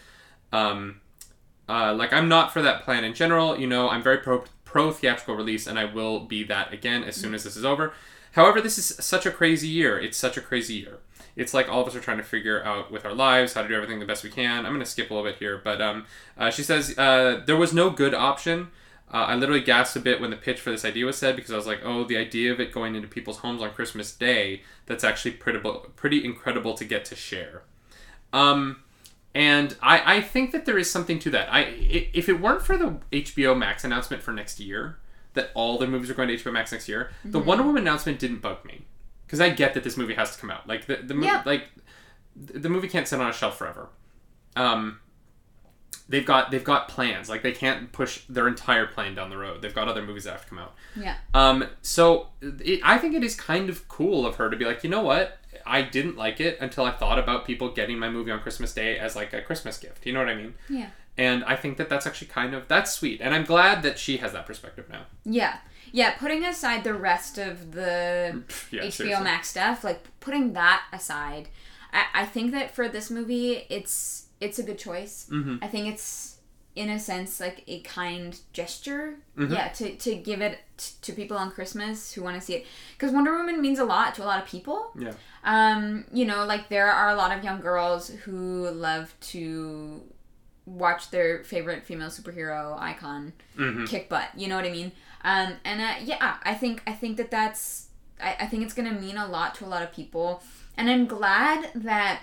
Um, uh, like I'm not for that plan in general. You know, I'm very pro pro theatrical release, and I will be that again as soon as this is over. However, this is such a crazy year. It's such a crazy year. It's like all of us are trying to figure out with our lives how to do everything the best we can. I'm gonna skip a little bit here, but um, uh, she says uh, there was no good option. Uh, I literally gasped a bit when the pitch for this idea was said because I was like, oh, the idea of it going into people's homes on Christmas Day, that's actually pretty, pretty incredible to get to share. Um, and I, I think that there is something to that. I if it weren't for the HBO Max announcement for next year, that all the movies are going to HBO Max next year, the Wonder Woman announcement didn't bug me because I get that this movie has to come out. Like the the movie, Yeah. like th- the movie can't sit on a shelf forever. Um, they've got they've got plans. Like they can't push their entire plan down the road. They've got other movies that have to come out. Yeah. Um, so it, I think it is kind of cool of her to be like, you know what? I didn't like it until I thought about people getting my movie on Christmas Day as like a Christmas gift. You know what I mean? Yeah. And I think that that's actually kind of that's sweet, and I'm glad that she has that perspective now. Yeah. Yeah, putting aside the rest of the Yeah, HBO seriously. Max stuff, like putting that aside, I, I think that for this movie, it's it's a good choice. Mhm. I think it's in a sense like a kind gesture, Mm-hmm. yeah, to, to give it t- to people on Christmas who want to see it, because Wonder Woman means a lot to a lot of people. Yeah. Um, you know, like there are a lot of young girls who love to watch their favorite female superhero icon Mhm. kick butt. You know what I mean? Um, and uh, yeah, I think I think that that's I, I think it's gonna mean a lot to a lot of people, and I'm glad that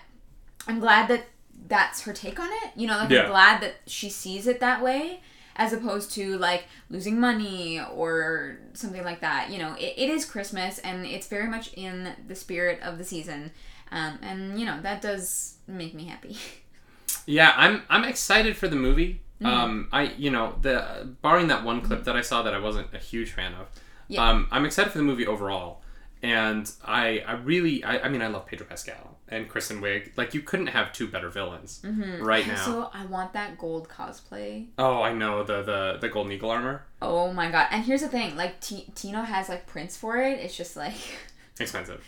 I'm glad that that's her take on it. You know, like Yeah. I'm glad that she sees it that way. As opposed to like losing money or something like that, you know, it, it is Christmas and it's very much in the spirit of the season, um, and you know that does make me happy. Yeah, I'm I'm excited for the movie. Mm-hmm. Um, I you know the barring that one clip that I saw that I wasn't a huge fan of. Yeah. Um, I'm excited for the movie overall, and I I really I, I mean I love Pedro Pascal and Kristen Wiig. Like you couldn't have two better villains right now. So I want that gold cosplay. oh, I know the the the Golden Eagle armor, Oh my god! And here's the thing: like T- Tino has like prints for it. It's just like expensive.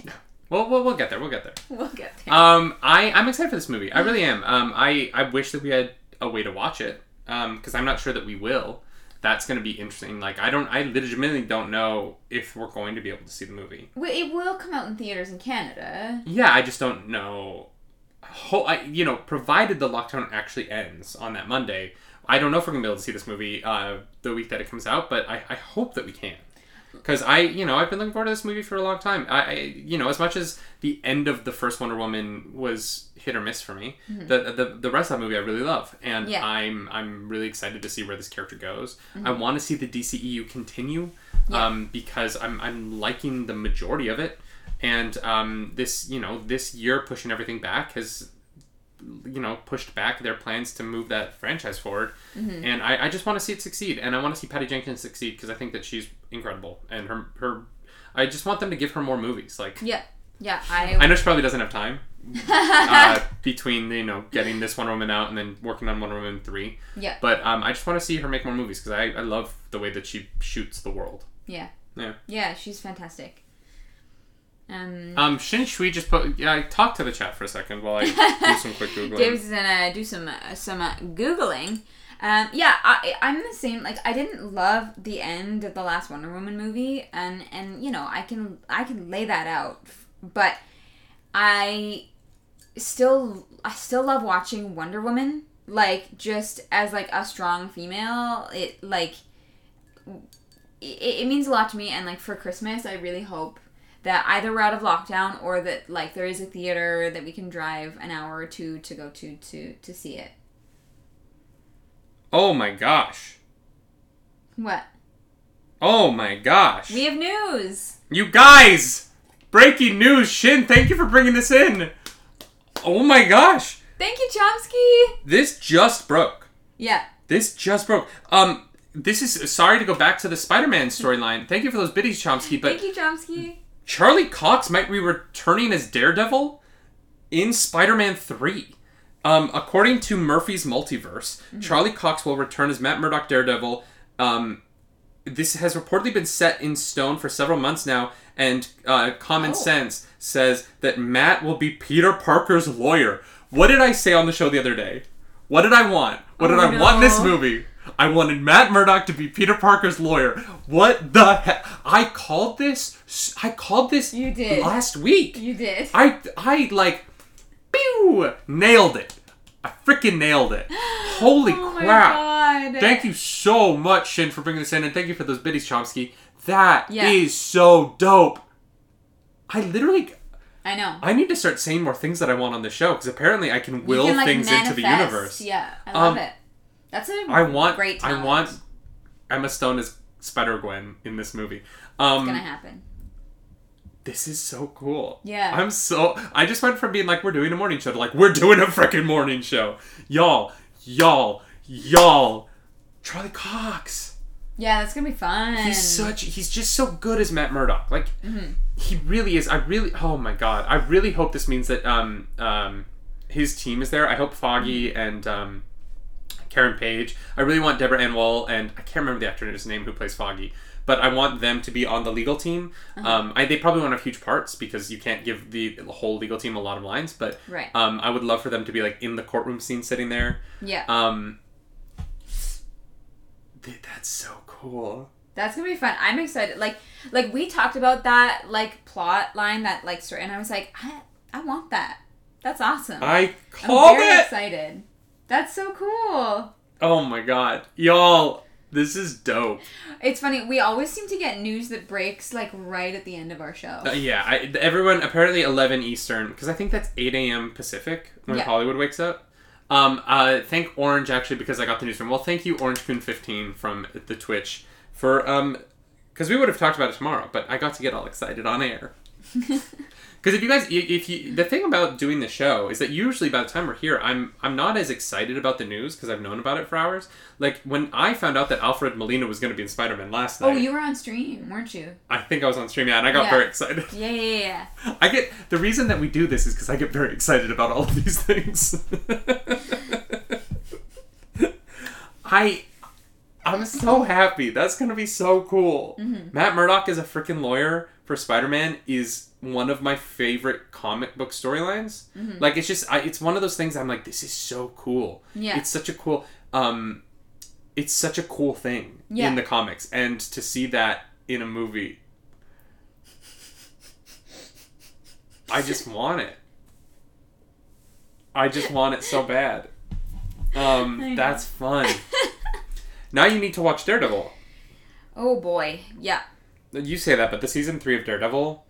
yeah. Well, we'll we'll get there. We'll get there. we'll get there. Um, I I'm excited for this movie. I really am. Um, I I wish that we had a way to watch it. Um, because I'm not sure that we will. That's going to be interesting. Like I don't, I legitimately don't know if we're going to be able to see the movie. Well, it will come out in theaters in Canada. Yeah, I just don't know. Ho- I, you know, provided the lockdown actually ends on that Monday, I don't know if we're gonna be able to see this movie uh, the week that it comes out. But I, I hope that we can, because I, you know, I've been looking forward to this movie for a long time. I, I, you know, as much as the end of the first Wonder Woman was hit or miss for me, the, the the rest of that movie I really love, and Yeah. I'm I'm really excited to see where this character goes. I want to see the DCEU continue, Yeah. um, because I'm I'm liking the majority of it, and um, this you know this year pushing everything back has you know pushed back their plans to move that franchise forward and I, I just want to see it succeed and i want to see patty jenkins succeed because i think that she's incredible and her her i just want them to give her more movies like Yeah, yeah. I, i know she probably doesn't have time uh, between you know getting this Wonder Woman out and then working on Wonder Woman 3 Yeah. but um, i just want to see her make more movies because I, I love the way that she shoots the world yeah, yeah yeah. She's fantastic. Um, um shui just put yeah I talk to the chat for a second while i do some quick googling Dave's gonna do some uh, some uh, googling. Um, yeah, I, I'm the same. Like, I didn't love the end of the last Wonder Woman movie, and and you know, I can I can lay that out, but I still I still love watching Wonder Woman. Like, just as like a strong female, it like it, it means a lot to me. And like for Christmas, I really hope that either we're out of lockdown or that like there is a theater that we can drive an hour or two to go to to to see it. oh my gosh What? oh my gosh We have news. You guys! Breaking news! Shin, thank you for bringing this in! Oh my gosh! Thank you, Chomsky. This just broke. Yeah. This just broke. Um, this is sorry to go back to the Spider-Man storyline. Thank you for those biddies, Chomsky, but Thank you, Chomsky. Charlie Cox might be returning as Daredevil in Spider-Man 3. Um, according to Murphy's Multiverse, Charlie Cox will return as Matt Murdock Daredevil. Um, this has reportedly been set in stone for several months now, and uh, Common Oh. Sense says that Matt will be Peter Parker's lawyer. What did I say on the show the other day? What did I want? What did Oh, I want in this movie? I wanted Matt Murdock to be Peter Parker's lawyer. What the heck? I called this. I called this You did. last week. You did. I I like, pew, nailed it. I freaking nailed it. Holy oh crap! my god. Thank you so much, Shin, for bringing this in, and thank you for those biddies, Chomsky. That is Yeah. so dope. I literally, I know. I need to start saying more things that I want on the show because apparently I can will can, like, things into the universe. Yeah, I love Um, it. That's a I want, great I want Emma Stone as Spider Gwen in this movie. It's Um, gonna happen. this is so cool. Yeah. I'm so I just went from being like we're doing a morning show to like we're doing a freaking morning show. Y'all, y'all, y'all. Charlie Cox. Yeah, that's gonna be fun. He's such he's just so good as Matt Murdock. Like Mm-hmm. he really is. I really. Oh my god. I really hope this means that um um his team is there. I hope Foggy and um Karen Page. I really want Deborah Ann Woll and I can't remember the actor's name who plays Foggy. But I want them to be on the legal team. Uh-huh. Um, I, they probably won't have huge parts because you can't give the whole legal team a lot of lines. But Right. um, I would love for them to be like in the courtroom scene, sitting there. Yeah. Um, th- that's so cool. That's gonna be fun. I'm excited. Like, like we talked about that like plot line that like story, and I was like, I, I want that. That's awesome. I I'm called very it. excited. That's so cool. Oh my god, y'all, this is dope. It's funny. We always seem to get news that breaks like right at the end of our show. Uh, yeah, I, everyone apparently eleven Eastern because I think that's eight a.m. Pacific when Yeah. Hollywood wakes up. Um, uh, thank Orange actually because I got the news from. Well, thank you Orange Coon fifteen from the Twitch for um, because we would have talked about it tomorrow, but I got to get all excited on air. Because if you guys, if you, the thing about doing the show is that usually by the time we're here, I'm I'm not as excited about the news because I've known about it for hours. Like when I found out that Alfred Molina was going to be in Spider Man last oh, night, oh, you were on stream, weren't you? I think I was on stream, yeah, and I got Yeah. very excited. Yeah, yeah, yeah. I get the reason that we do this is because I get very excited about all of these things. I I'm so happy. That's gonna be so cool. Mm-hmm. Matt Murdock is a freaking lawyer for Spider-Man is one of my favorite comic book storylines. Like it's just I, it's one of those things I'm like this is so cool. Yeah. It's such a cool um it's such a cool thing Yeah. in the comics and to see that in a movie I just want it. I just want it so bad. Um, that's fun. now you need to watch Daredevil. Oh boy, yeah. You say that, but the season three of Daredevil,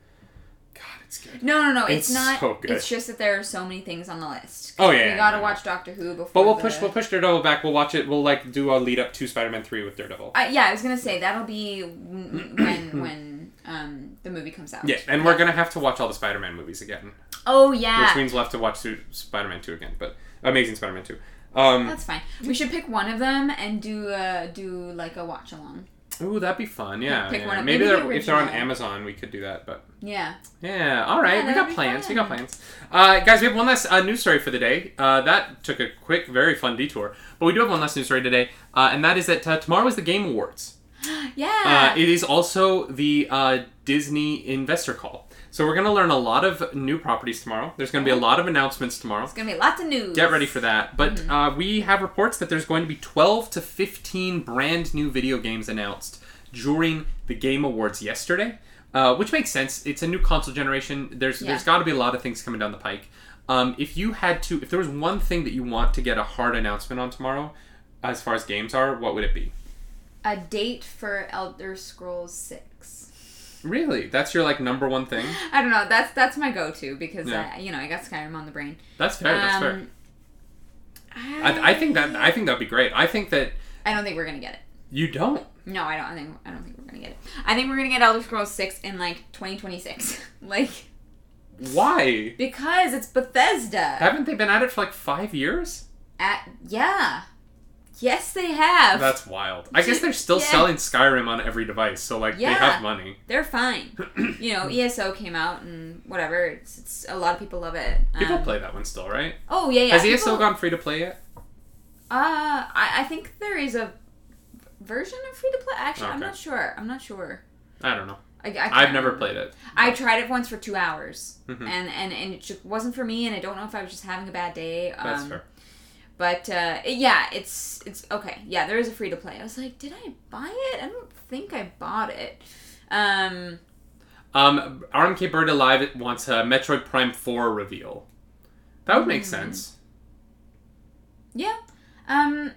God, it's good. No, no, no. It's, It's not. so good. It's just that there are so many things on the list. Oh, yeah, we yeah, gotta yeah. watch Doctor Who before. But we'll the- push we'll push Daredevil back. We'll watch it. We'll like do a lead up to Spider Man three with Daredevil. I, yeah, I was gonna say that'll be when when um the movie comes out. Yeah, and we're gonna have to watch all the Spider Man movies again, Oh yeah, which yeah, means we'll have to watch Spider Man two again. But Amazing Spider Man two. Um, that's fine. We should pick one of them and do uh do like a watch along. Ooh, that'd be fun. Yeah, pick yeah. one of- maybe, maybe they're, if they're on. Amazon, we could do that. But Yeah. Yeah, all right. Yeah, we got plans. We got plans. Uh, guys, we have one last uh, news story for the day. Uh, that took a quick, very fun detour. But we do have one last news story today, uh, and that is that uh, tomorrow is the Game Awards. Yeah. Uh, it is also the uh, Disney investor call. So we're going to learn a lot of new properties tomorrow. There's going to be a lot of announcements tomorrow. it's gonna be lots of news. Get ready for that. But uh, we have reports that there's going to be 12 to 15 brand new video games announced during the Game Awards yesterday, uh, which makes sense. It's a new console generation. There's Yeah. there's got to be a lot of things coming down the pike. Um, if you had to, if there was one thing that you want to get a hard announcement on tomorrow, as far as games are, what would it be? A date for Elder Scrolls Six. Really, that's your like number one thing. I don't know. That's that's my go-to because Yeah. I, you know I got Skyrim on the brain. That's fair. That's fair. Um, I, I think that I think that'd be great. I think that I don't think we're gonna get it. you don't. No, I don't. I think I don't think we're gonna get it. I think we're gonna get Elder Scrolls Six in like 2026. like Why? because it's Bethesda. Haven't they been at it for like five years? At yeah, yes they have. That's wild. I guess they're still Yeah. selling Skyrim on every device, so like they have money. They're fine. you know, ESO came out and whatever. It's, it's a lot of people love it. People Um, play that one still, right? Oh yeah, yeah. Has people- ESO gone free to play yet? Uh, I, I think there is a version of free to play. Actually, I'm not sure. I'm not sure. I don't know. I, I I've never played it. I tried it once for two hours, Mhm. and, and and it just wasn't for me. And I don't know if I was just having a bad day. Um, That's fair. But uh, yeah, it's it's okay. Yeah, there is a free to play. I was like, did I buy it? I don't think I bought it. Um, Um, RMK Bird Alive wants a Metroid Prime 4 reveal. That would make Hmm. sense. yeah. Um,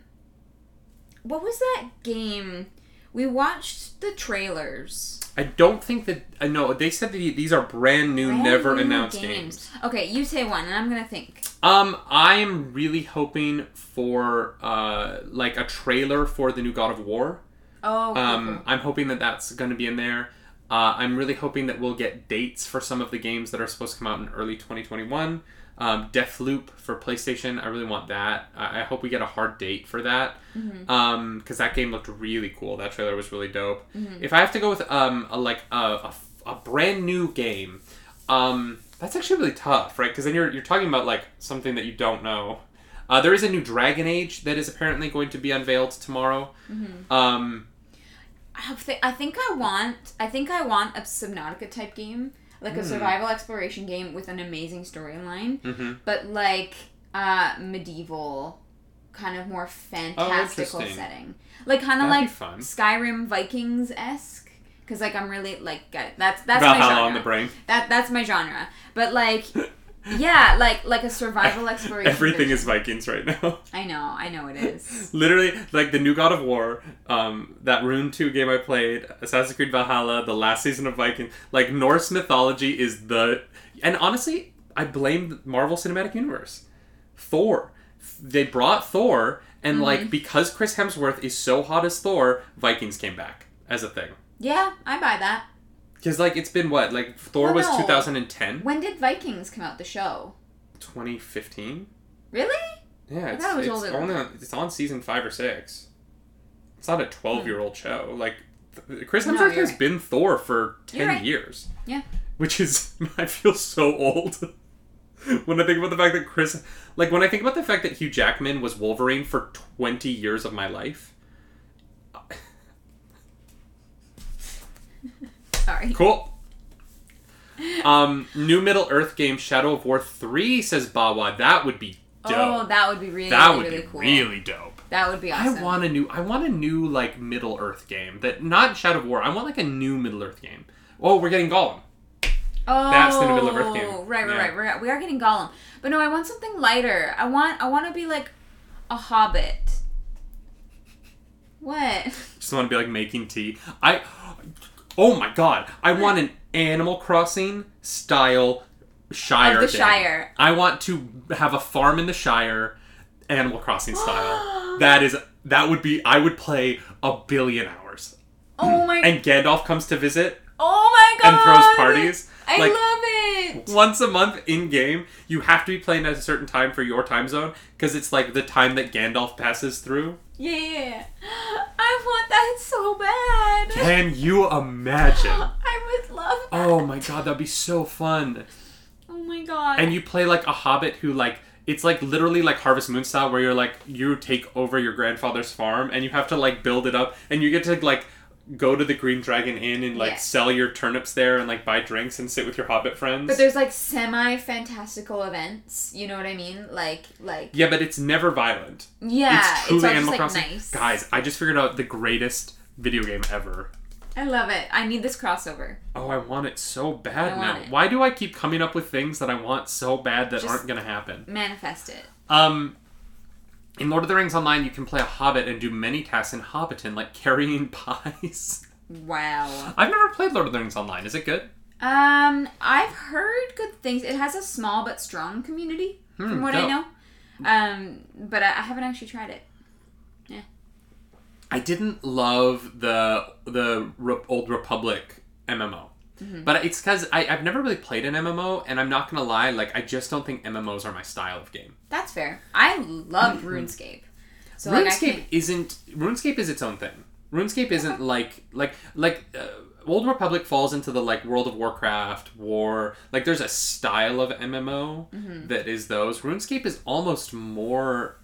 what was that game? We watched the trailers. I don't think that. I know they said that these are brand new, Brand never new announced games. Okay, you say one, and I'm gonna think. Um, I'm really hoping for uh like a trailer for the new God of War. Oh, Um. I'm hoping that that's going to be in there. Uh, I'm really hoping that we'll get dates for some of the games that are supposed to come out in early 2021. Um, Deathloop for PlayStation, I really want that. I, I hope we get a hard date for that Mhm. Um, because that game looked really cool. That trailer was really dope. Mhm. If I have to go with um, a, like a, a a brand new game. Um, that's actually really tough, right? Because then you're you're talking about like something that you don't know. Uh, there is a new Dragon Age that is apparently going to be unveiled tomorrow. Um, I thi- I think I want I think I want a Subnautica type game, like a Hmm. survival exploration game with an amazing storyline, mhm. but like uh medieval kind of more fantastical Oh, setting. Like kind of like. Skyrim Vikings esque. Cause like I'm really like that's that's my Valhalla genre. on the brain. That that's my genre. But like, yeah, like like a survival exploration. Everything is. Vikings right now. I know, I know it is. Literally, like the new God of War, um, that Rune 2 game I played, Assassin's Creed Valhalla, the last season of Vikings, like Norse mythology is the. And honestly, I blame the Marvel Cinematic Universe. Thor. They brought Thor, and like because Chris Hemsworth is so hot as Thor, Vikings came back as a thing. Yeah, I buy that. Because like it's been what? Like Thor was no. 2010? When did Vikings come out? The show. 2015? Really? Yeah, it's, it it's only on, it's on season five or six. It's not a twelve year old hmm. show. Like th- Chris Hemsworth you're has right. been Thor for 10 right. years. Yeah. Which is I feel so old when I think about the fact that Chris like when I think about the fact that Hugh Jackman was Wolverine for twenty years of my life. Sorry. Cool. Um, new Middle Earth game Shadow of War three says Bawa. That would be dope. Oh, that would be really, that would really be cool. really dope. That would be awesome. I want a new I want a new like Middle Earth game. That not Shadow of War. I want like a new Middle Earth game. Oh, we're getting Gollum. Oh, That's the Middle Earth game. Right, right, Yeah. right. We're, we are getting Gollum, but no, I want something lighter. I want, I want to be like a Hobbit. What? Just want to be like making tea. I Oh my god. I want an Animal Crossing style Shire. Of the thing. Shire. I want to have a farm in the Shire Animal Crossing style. that is that would be I would play a billion hours. Oh my! God. And Gandalf comes to visit oh my god! and throws parties. I like love it. once a month in game, you have to be playing at a certain time for your time zone because it's like the time that Gandalf passes through. Yeah, I want that so bad. Can you imagine? I would love. That. Oh my god, that'd be so fun. Oh my god. And you play like a hobbit who like it's like literally like Harvest Moon style where you're like you take over your grandfather's farm and you have to like build it up and you get to like go to the Green Dragon Inn and like Yeah. sell your turnips there and like buy drinks and sit with your hobbit friends. but there's like semi fantastical events. You know what I mean? Like, like. yeah, but it's never violent. Yeah, it's it's, truly all Animal like Crossing. nice. Guys, I just figured out the greatest video game ever. I love it. I need this crossover. Oh, I want it so bad now. it. Why do I keep coming up with things that I want so bad that Just- aren't gonna happen? Manifest it. Um, in Lord of the Rings Online, you can play a hobbit and do many tasks in Hobbiton, like carrying pies. Wow. I've never played Lord of the Rings Online. Is it good? Um, I've heard good things. It has a small but strong community, Hmm, from what I know. Um, but I, I haven't actually tried it. Yeah. I didn't love the the Re- Old Republic MMO. Mm-hmm. But it's because I've never really played an MMO, and I'm not gonna lie, like I just don't think MMOs are my style of game. That's fair. I loved RuneScape. So like RuneScape can isn't RuneScape is its own thing. RuneScape isn't like like like uh, Old Republic falls into the like World of Warcraft, War. Like there's a style of MMO Mm-hmm. that is those. RuneScape is almost more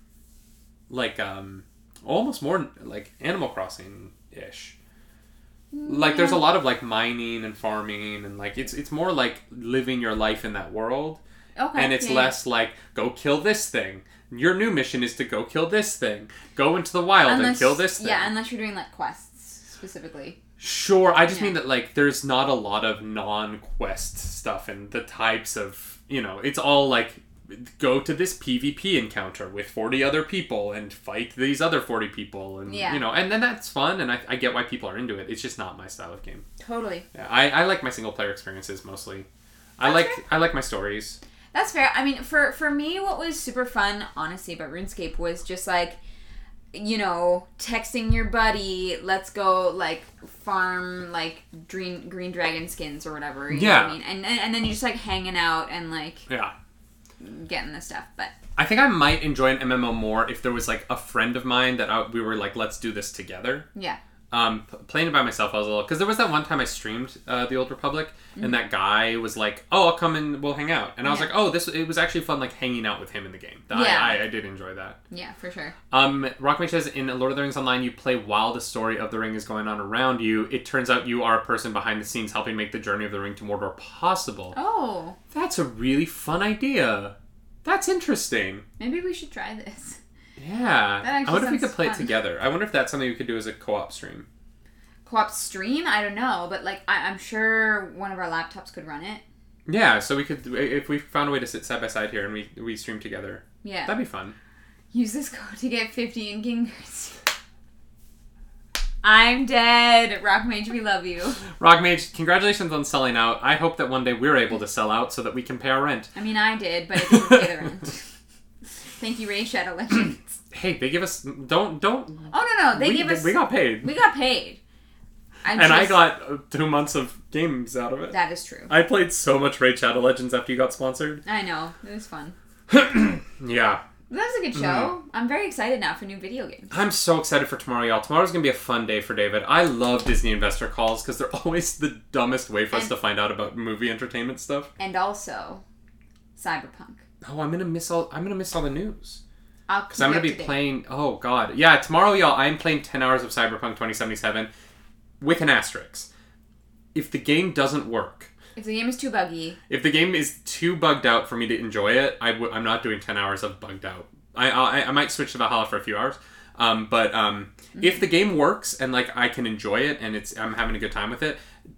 like um almost more like Animal Crossing ish. Like there's a mm. lot of like mining and farming and like it's it's more like living your life in that world okay, and it's yeah, less like go kill this thing. Your new mission is to go kill this thing. Go into the wild and kill this thing. Yeah, unless you're doing like quests specifically. Sure, I just Yeah. mean that like there's not a lot of non-quest stuff and the types of you know it's all like go to this PvP encounter with 40 other people and fight these other 40 people and Yeah. you know and then that's fun and I, I get why people are into it. It's just not my style of game. Totally. Yeah, I, I like my single player experiences mostly. I That's like fair. I like my stories. That's fair. I mean, for for me, what was super fun, honestly, about RuneScape was just like, you know, texting your buddy, let's go like farm like green green dragon skins or whatever. Yeah. I mean, and, and and then you're just like hanging out and like Yeah. Getting the stuff. But I think I might enjoy an MMO more if there was like a friend of mine that I, we were like, let's do this together. yeah, Um, playing it by myself, I was a little because there was that one time I streamed uh, the Old Republic, and that guy was like, "Oh, I'll come and we'll hang out," and I was Yeah. like, "Oh, this it was actually fun, like hanging out with him in the game." I, Yeah. I, I did enjoy that. Yeah, for sure. Um, Rockmage says in Lord of the Rings Online, you play while the story of the ring is going on around you. It turns out you are a person behind the scenes helping make the journey of the ring to Mordor possible. Oh, That's a really fun idea. That's interesting. maybe we should try this. Yeah. I wonder if we could play it together. I wonder if that's something we could do as a co-op stream. Co-op stream? I don't know, but like I- I'm sure one of our laptops could run it. Yeah, so we could if we found a way to sit side by side here and we we stream together. Yeah. That'd be fun. Use this code to get 50 in Gingers. I'm dead. Rock Mage, we love you. Rock Mage, congratulations on selling out. I hope that one day we're able to sell out so that we can pay our rent. I mean, I did, but it didn't pay the rent. Thank you, Raid Shadow Legends. Hey, they give us don't don't Oh no, no, they we, gave us. we got paid. we got paid. I and I got uh, two months of games out of it. That is true. I played so much Raid Shadow Legends after you got sponsored. I know it was fun. yeah. That was a good show. Mm-hmm. I'm very excited now for new video games. I'm so excited for tomorrow, y'all. Tomorrow's gonna be a fun day for David. I love Disney investor calls because they're always the dumbest way for us to find out about movie entertainment stuff. And also, Cyberpunk. Oh, I'm gonna miss all. I'm gonna miss all the news because I'm gonna be playing. Oh God, yeah. Tomorrow, y'all. I'm playing 10 hours of Cyberpunk 2077 with an asterisk. If the game doesn't work, If the game is too buggy, if the game is too bugged out for me to enjoy it, I w- I'm not doing 10 hours of bugged out. I, I, I might switch to Valhalla for a few hours. Um, but um, if the game works and like I can enjoy it and it's I'm having a good time with it,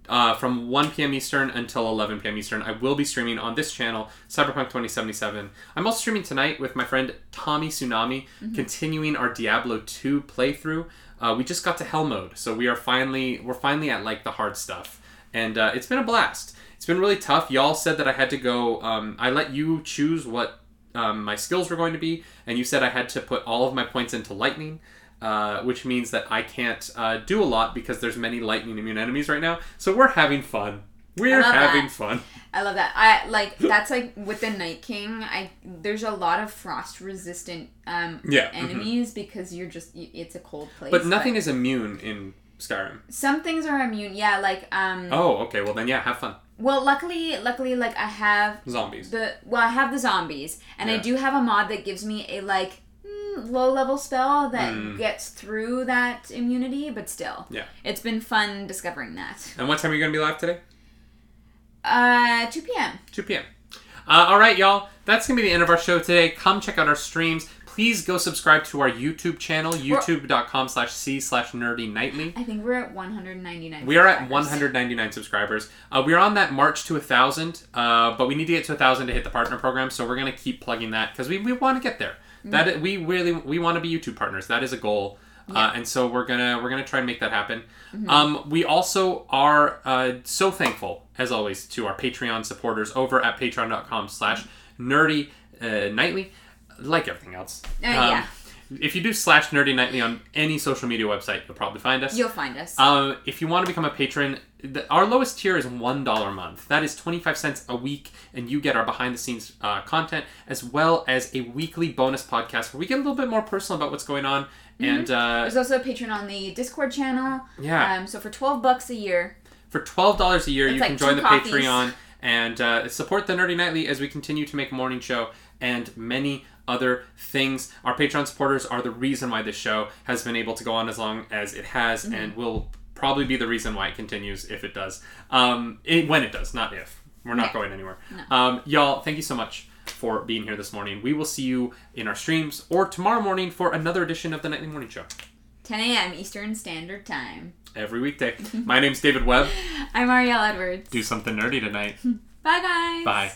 uh, from 1 p.m. Eastern until 11 p.m. Eastern, I will be streaming on this channel, Cyberpunk 2077. I'm also streaming tonight with my friend Tommy Tsunami, continuing our Diablo 2 playthrough. Uh, we just got to Hell mode, so we are finally we're finally at like the hard stuff, and uh, it's been a blast. It's been really tough. Y'all said that I had to go. Um, I let you choose what um, my skills were going to be, and you said I had to put all of my points into lightning, uh, which means that I can't uh, do a lot because there's many lightning immune enemies right now. So we're having fun. We're having that. fun. I love that. I like that's like with the Night King. I there's a lot of frost resistant um Yeah, mhm. enemies because you're just it's a cold place. But nothing is immune in Skyrim. Some things are immune. Yeah, like um. Oh, okay. Well then, yeah, have fun. Well, luckily, luckily, like I have Zombies. the well, I have the zombies, and I do have a mod that gives me a like low level spell that Mm. gets through that immunity, but still, Yeah. it's been fun discovering that. And what time are you gonna be live today? Uh, two p.m. 2 p.m. Uh, all right, y'all. That's gonna be the end of our show today. Come check out our streams. Please go subscribe to our YouTube channel, youtube.com slash c slash nerdy nightly. I think we're at one hundred ninety nine. We are at 199 subscribers. Uh, we're on that march to a thousand, uh, but we need to get to a thousand to hit the partner program. So we're gonna keep plugging that because we, we want to get there. That we really we want to be YouTube partners. That is a goal, uh, and so we're gonna we're gonna try and make that happen. Um, we also are uh, so thankful as always to our Patreon supporters over at Patreon.com/slash Nerdy uh, Nightly. Like everything else, Uh, yeah. If you do slash Nerdy Nightly on any social media website, you'll probably find us. You'll find us. Um, if you want to become a patron, the, our lowest tier is one dollar a month. That is twenty five cents a week, and you get our behind the scenes uh, content as well as a weekly bonus podcast where we get a little bit more personal about what's going on. And uh, There's also a patron on the Discord channel. yeah, Um, so for twelve bucks a year, for twelve dollars a year, you like can join the coffees. Patreon and uh, support the Nerdy Nightly as we continue to make a morning show and many other things. Our Patreon supporters are the reason why this show has been able to go on as long as it has, Mm-hmm. and will probably be the reason why it continues if it does. Um, it, when it does, not if. We're not going anywhere. Um, y'all, thank you so much for being here this morning. We will see you in our streams or tomorrow morning for another edition of the Nightly Morning Show. 10 a.m. Eastern Standard Time. Every weekday. My name's David Webb. I'm Arielle Edwards. Do something nerdy tonight. Bye, guys. Bye.